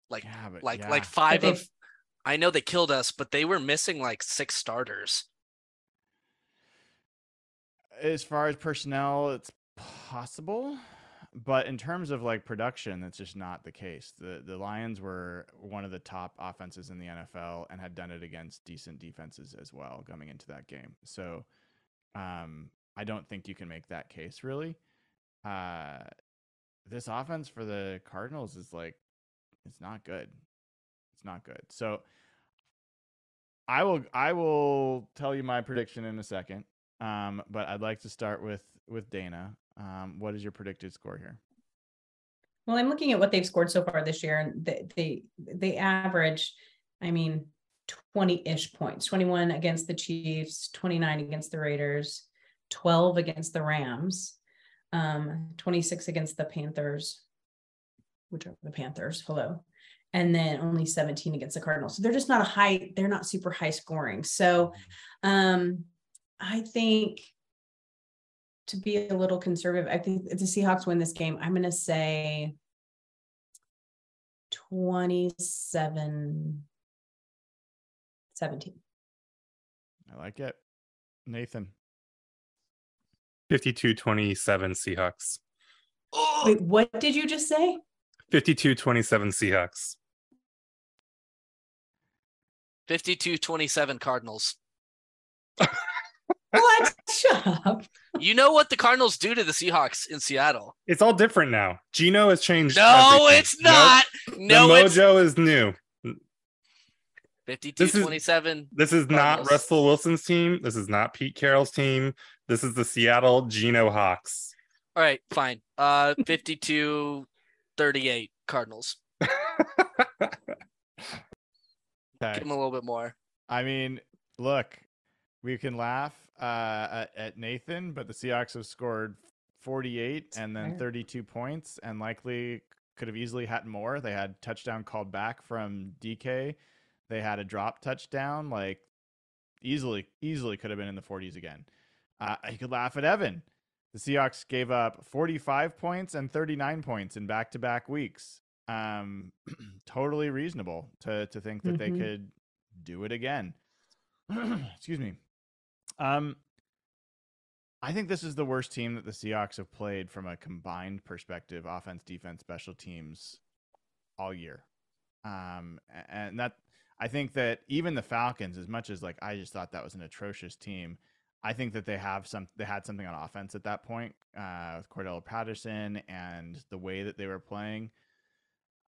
Like yeah, but like yeah. like five they've- of I know they killed us, but they were missing like six starters. as far as personnel, it's possible, but in terms of like production, that's just not the case. the The Lions were one of the top offenses in the NFL and had done it against decent defenses as well coming into that game. So, um, I don't think you can make that case really. Uh, this offense for the Cardinals is like, it's not good. It's not good. So. I will I will tell you my prediction in a second. Um, but I'd like to start with with Dana. Um, what is your predicted score here? Well, I'm looking at what they've scored so far this year, and they they, they average, I mean, 20-ish points. 21 against the Chiefs, 29 against the Raiders, 12 against the Rams, um, 26 against the Panthers, which are the Panthers. Hello. And then only 17 against the Cardinals. So they're just not a high, they're not super high scoring. So um I think to be a little conservative, I think if the Seahawks win this game, I'm going to say 27 17. I like it. Nathan. 52 27 Seahawks. Oh, Wait, what did you just say? 52 27 Seahawks. 52-27 Cardinals. What? Shut up. You know what the Cardinals do to the Seahawks in Seattle? It's all different now. Geno has changed. No, everything. it's Nope. not. No, the it's mojo is new. 52-27. This is not Russell Wilson's team. This is not Pete Carroll's team. This is the Seattle Geno Hawks. All right, fine. Uh 52-38 Cardinals. Okay. Give them a little bit more. I mean, look, we can laugh uh, at, at Nathan, but the Seahawks have scored 48 and then 32 points and likely could have easily had more. They had touchdown called back from DK. They had a drop touchdown, like easily, easily could have been in the 40s again. Uh, you could laugh at Evan. The Seahawks gave up 45 points and 39 points in back to back weeks. Um, totally reasonable to, to think that they Mhm. could do it again. Excuse me. Um, I think this is the worst team that the Seahawks have played from a combined perspective, offense, defense, special teams, all year. Um, and that I think that even the Falcons, as much as like I just thought that was an atrocious team, I think that they have some they had something on offense at that point uh, with Cordell Patterson and the way that they were playing.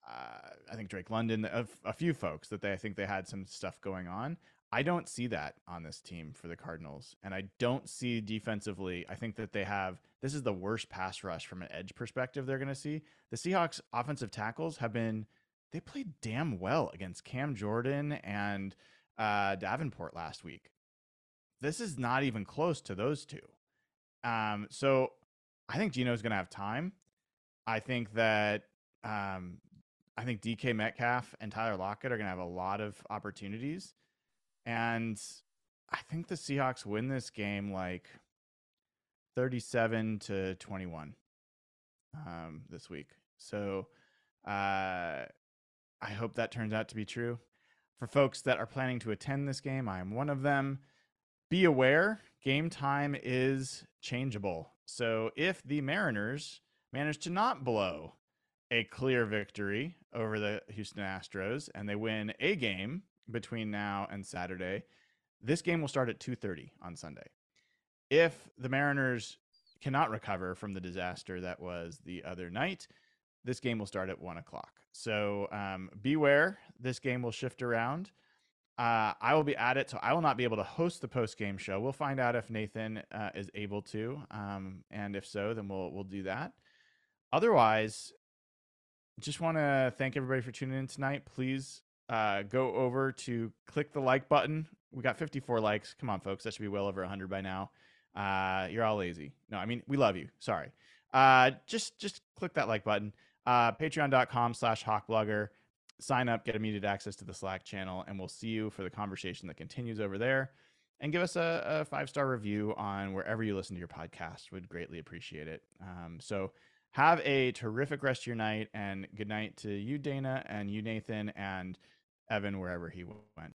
Uh, I think Drake London, a, a few folks that they I think they had some stuff going on. I don't see that on this team for the Cardinals, and I don't see defensively. I think that they have this is the worst pass rush from an edge perspective they're going to see. The Seahawks offensive tackles have been they played damn well against Cam Jordan and uh, Davenport last week. This is not even close to those two. Um, so I think Geno's going to have time. I think that um, I think DK Metcalf and Tyler Lockett are going to have a lot of opportunities. And I think the Seahawks win this game like 37 to 21 um, this week. So uh, I hope that turns out to be true. For folks that are planning to attend this game, I am one of them. Be aware, game time is changeable. So if the Mariners manage to not blow a clear victory over the Houston Astros and they win a game between now and Saturday, this game will start at 2:30 on Sunday. If the Mariners cannot recover from the disaster that was the other night, this game will start at one o'clock. So um, beware, this game will shift around. Uh, I will be at it, so I will not be able to host the post game show. We'll find out if Nathan uh, is able to, um, and if so, then we'll we'll do that. Otherwise, just want to thank everybody for tuning in tonight. Please uh, go over to click the like button. We got 54 likes. Come on, folks, that should be well over 100 by now. Uh, you're all lazy. No, I mean we love you. Sorry. Uh, just just click that like button. Uh, Patreon.com slash Hawkblogger. Sign up, get immediate access to the Slack channel, and we'll see you for the conversation that continues over there. And give us a, a five star review on wherever you listen to your podcast. Would greatly appreciate it. Um, so have a terrific rest of your night, and good night to you, Dana, and you, Nathan, and Evan, wherever he went.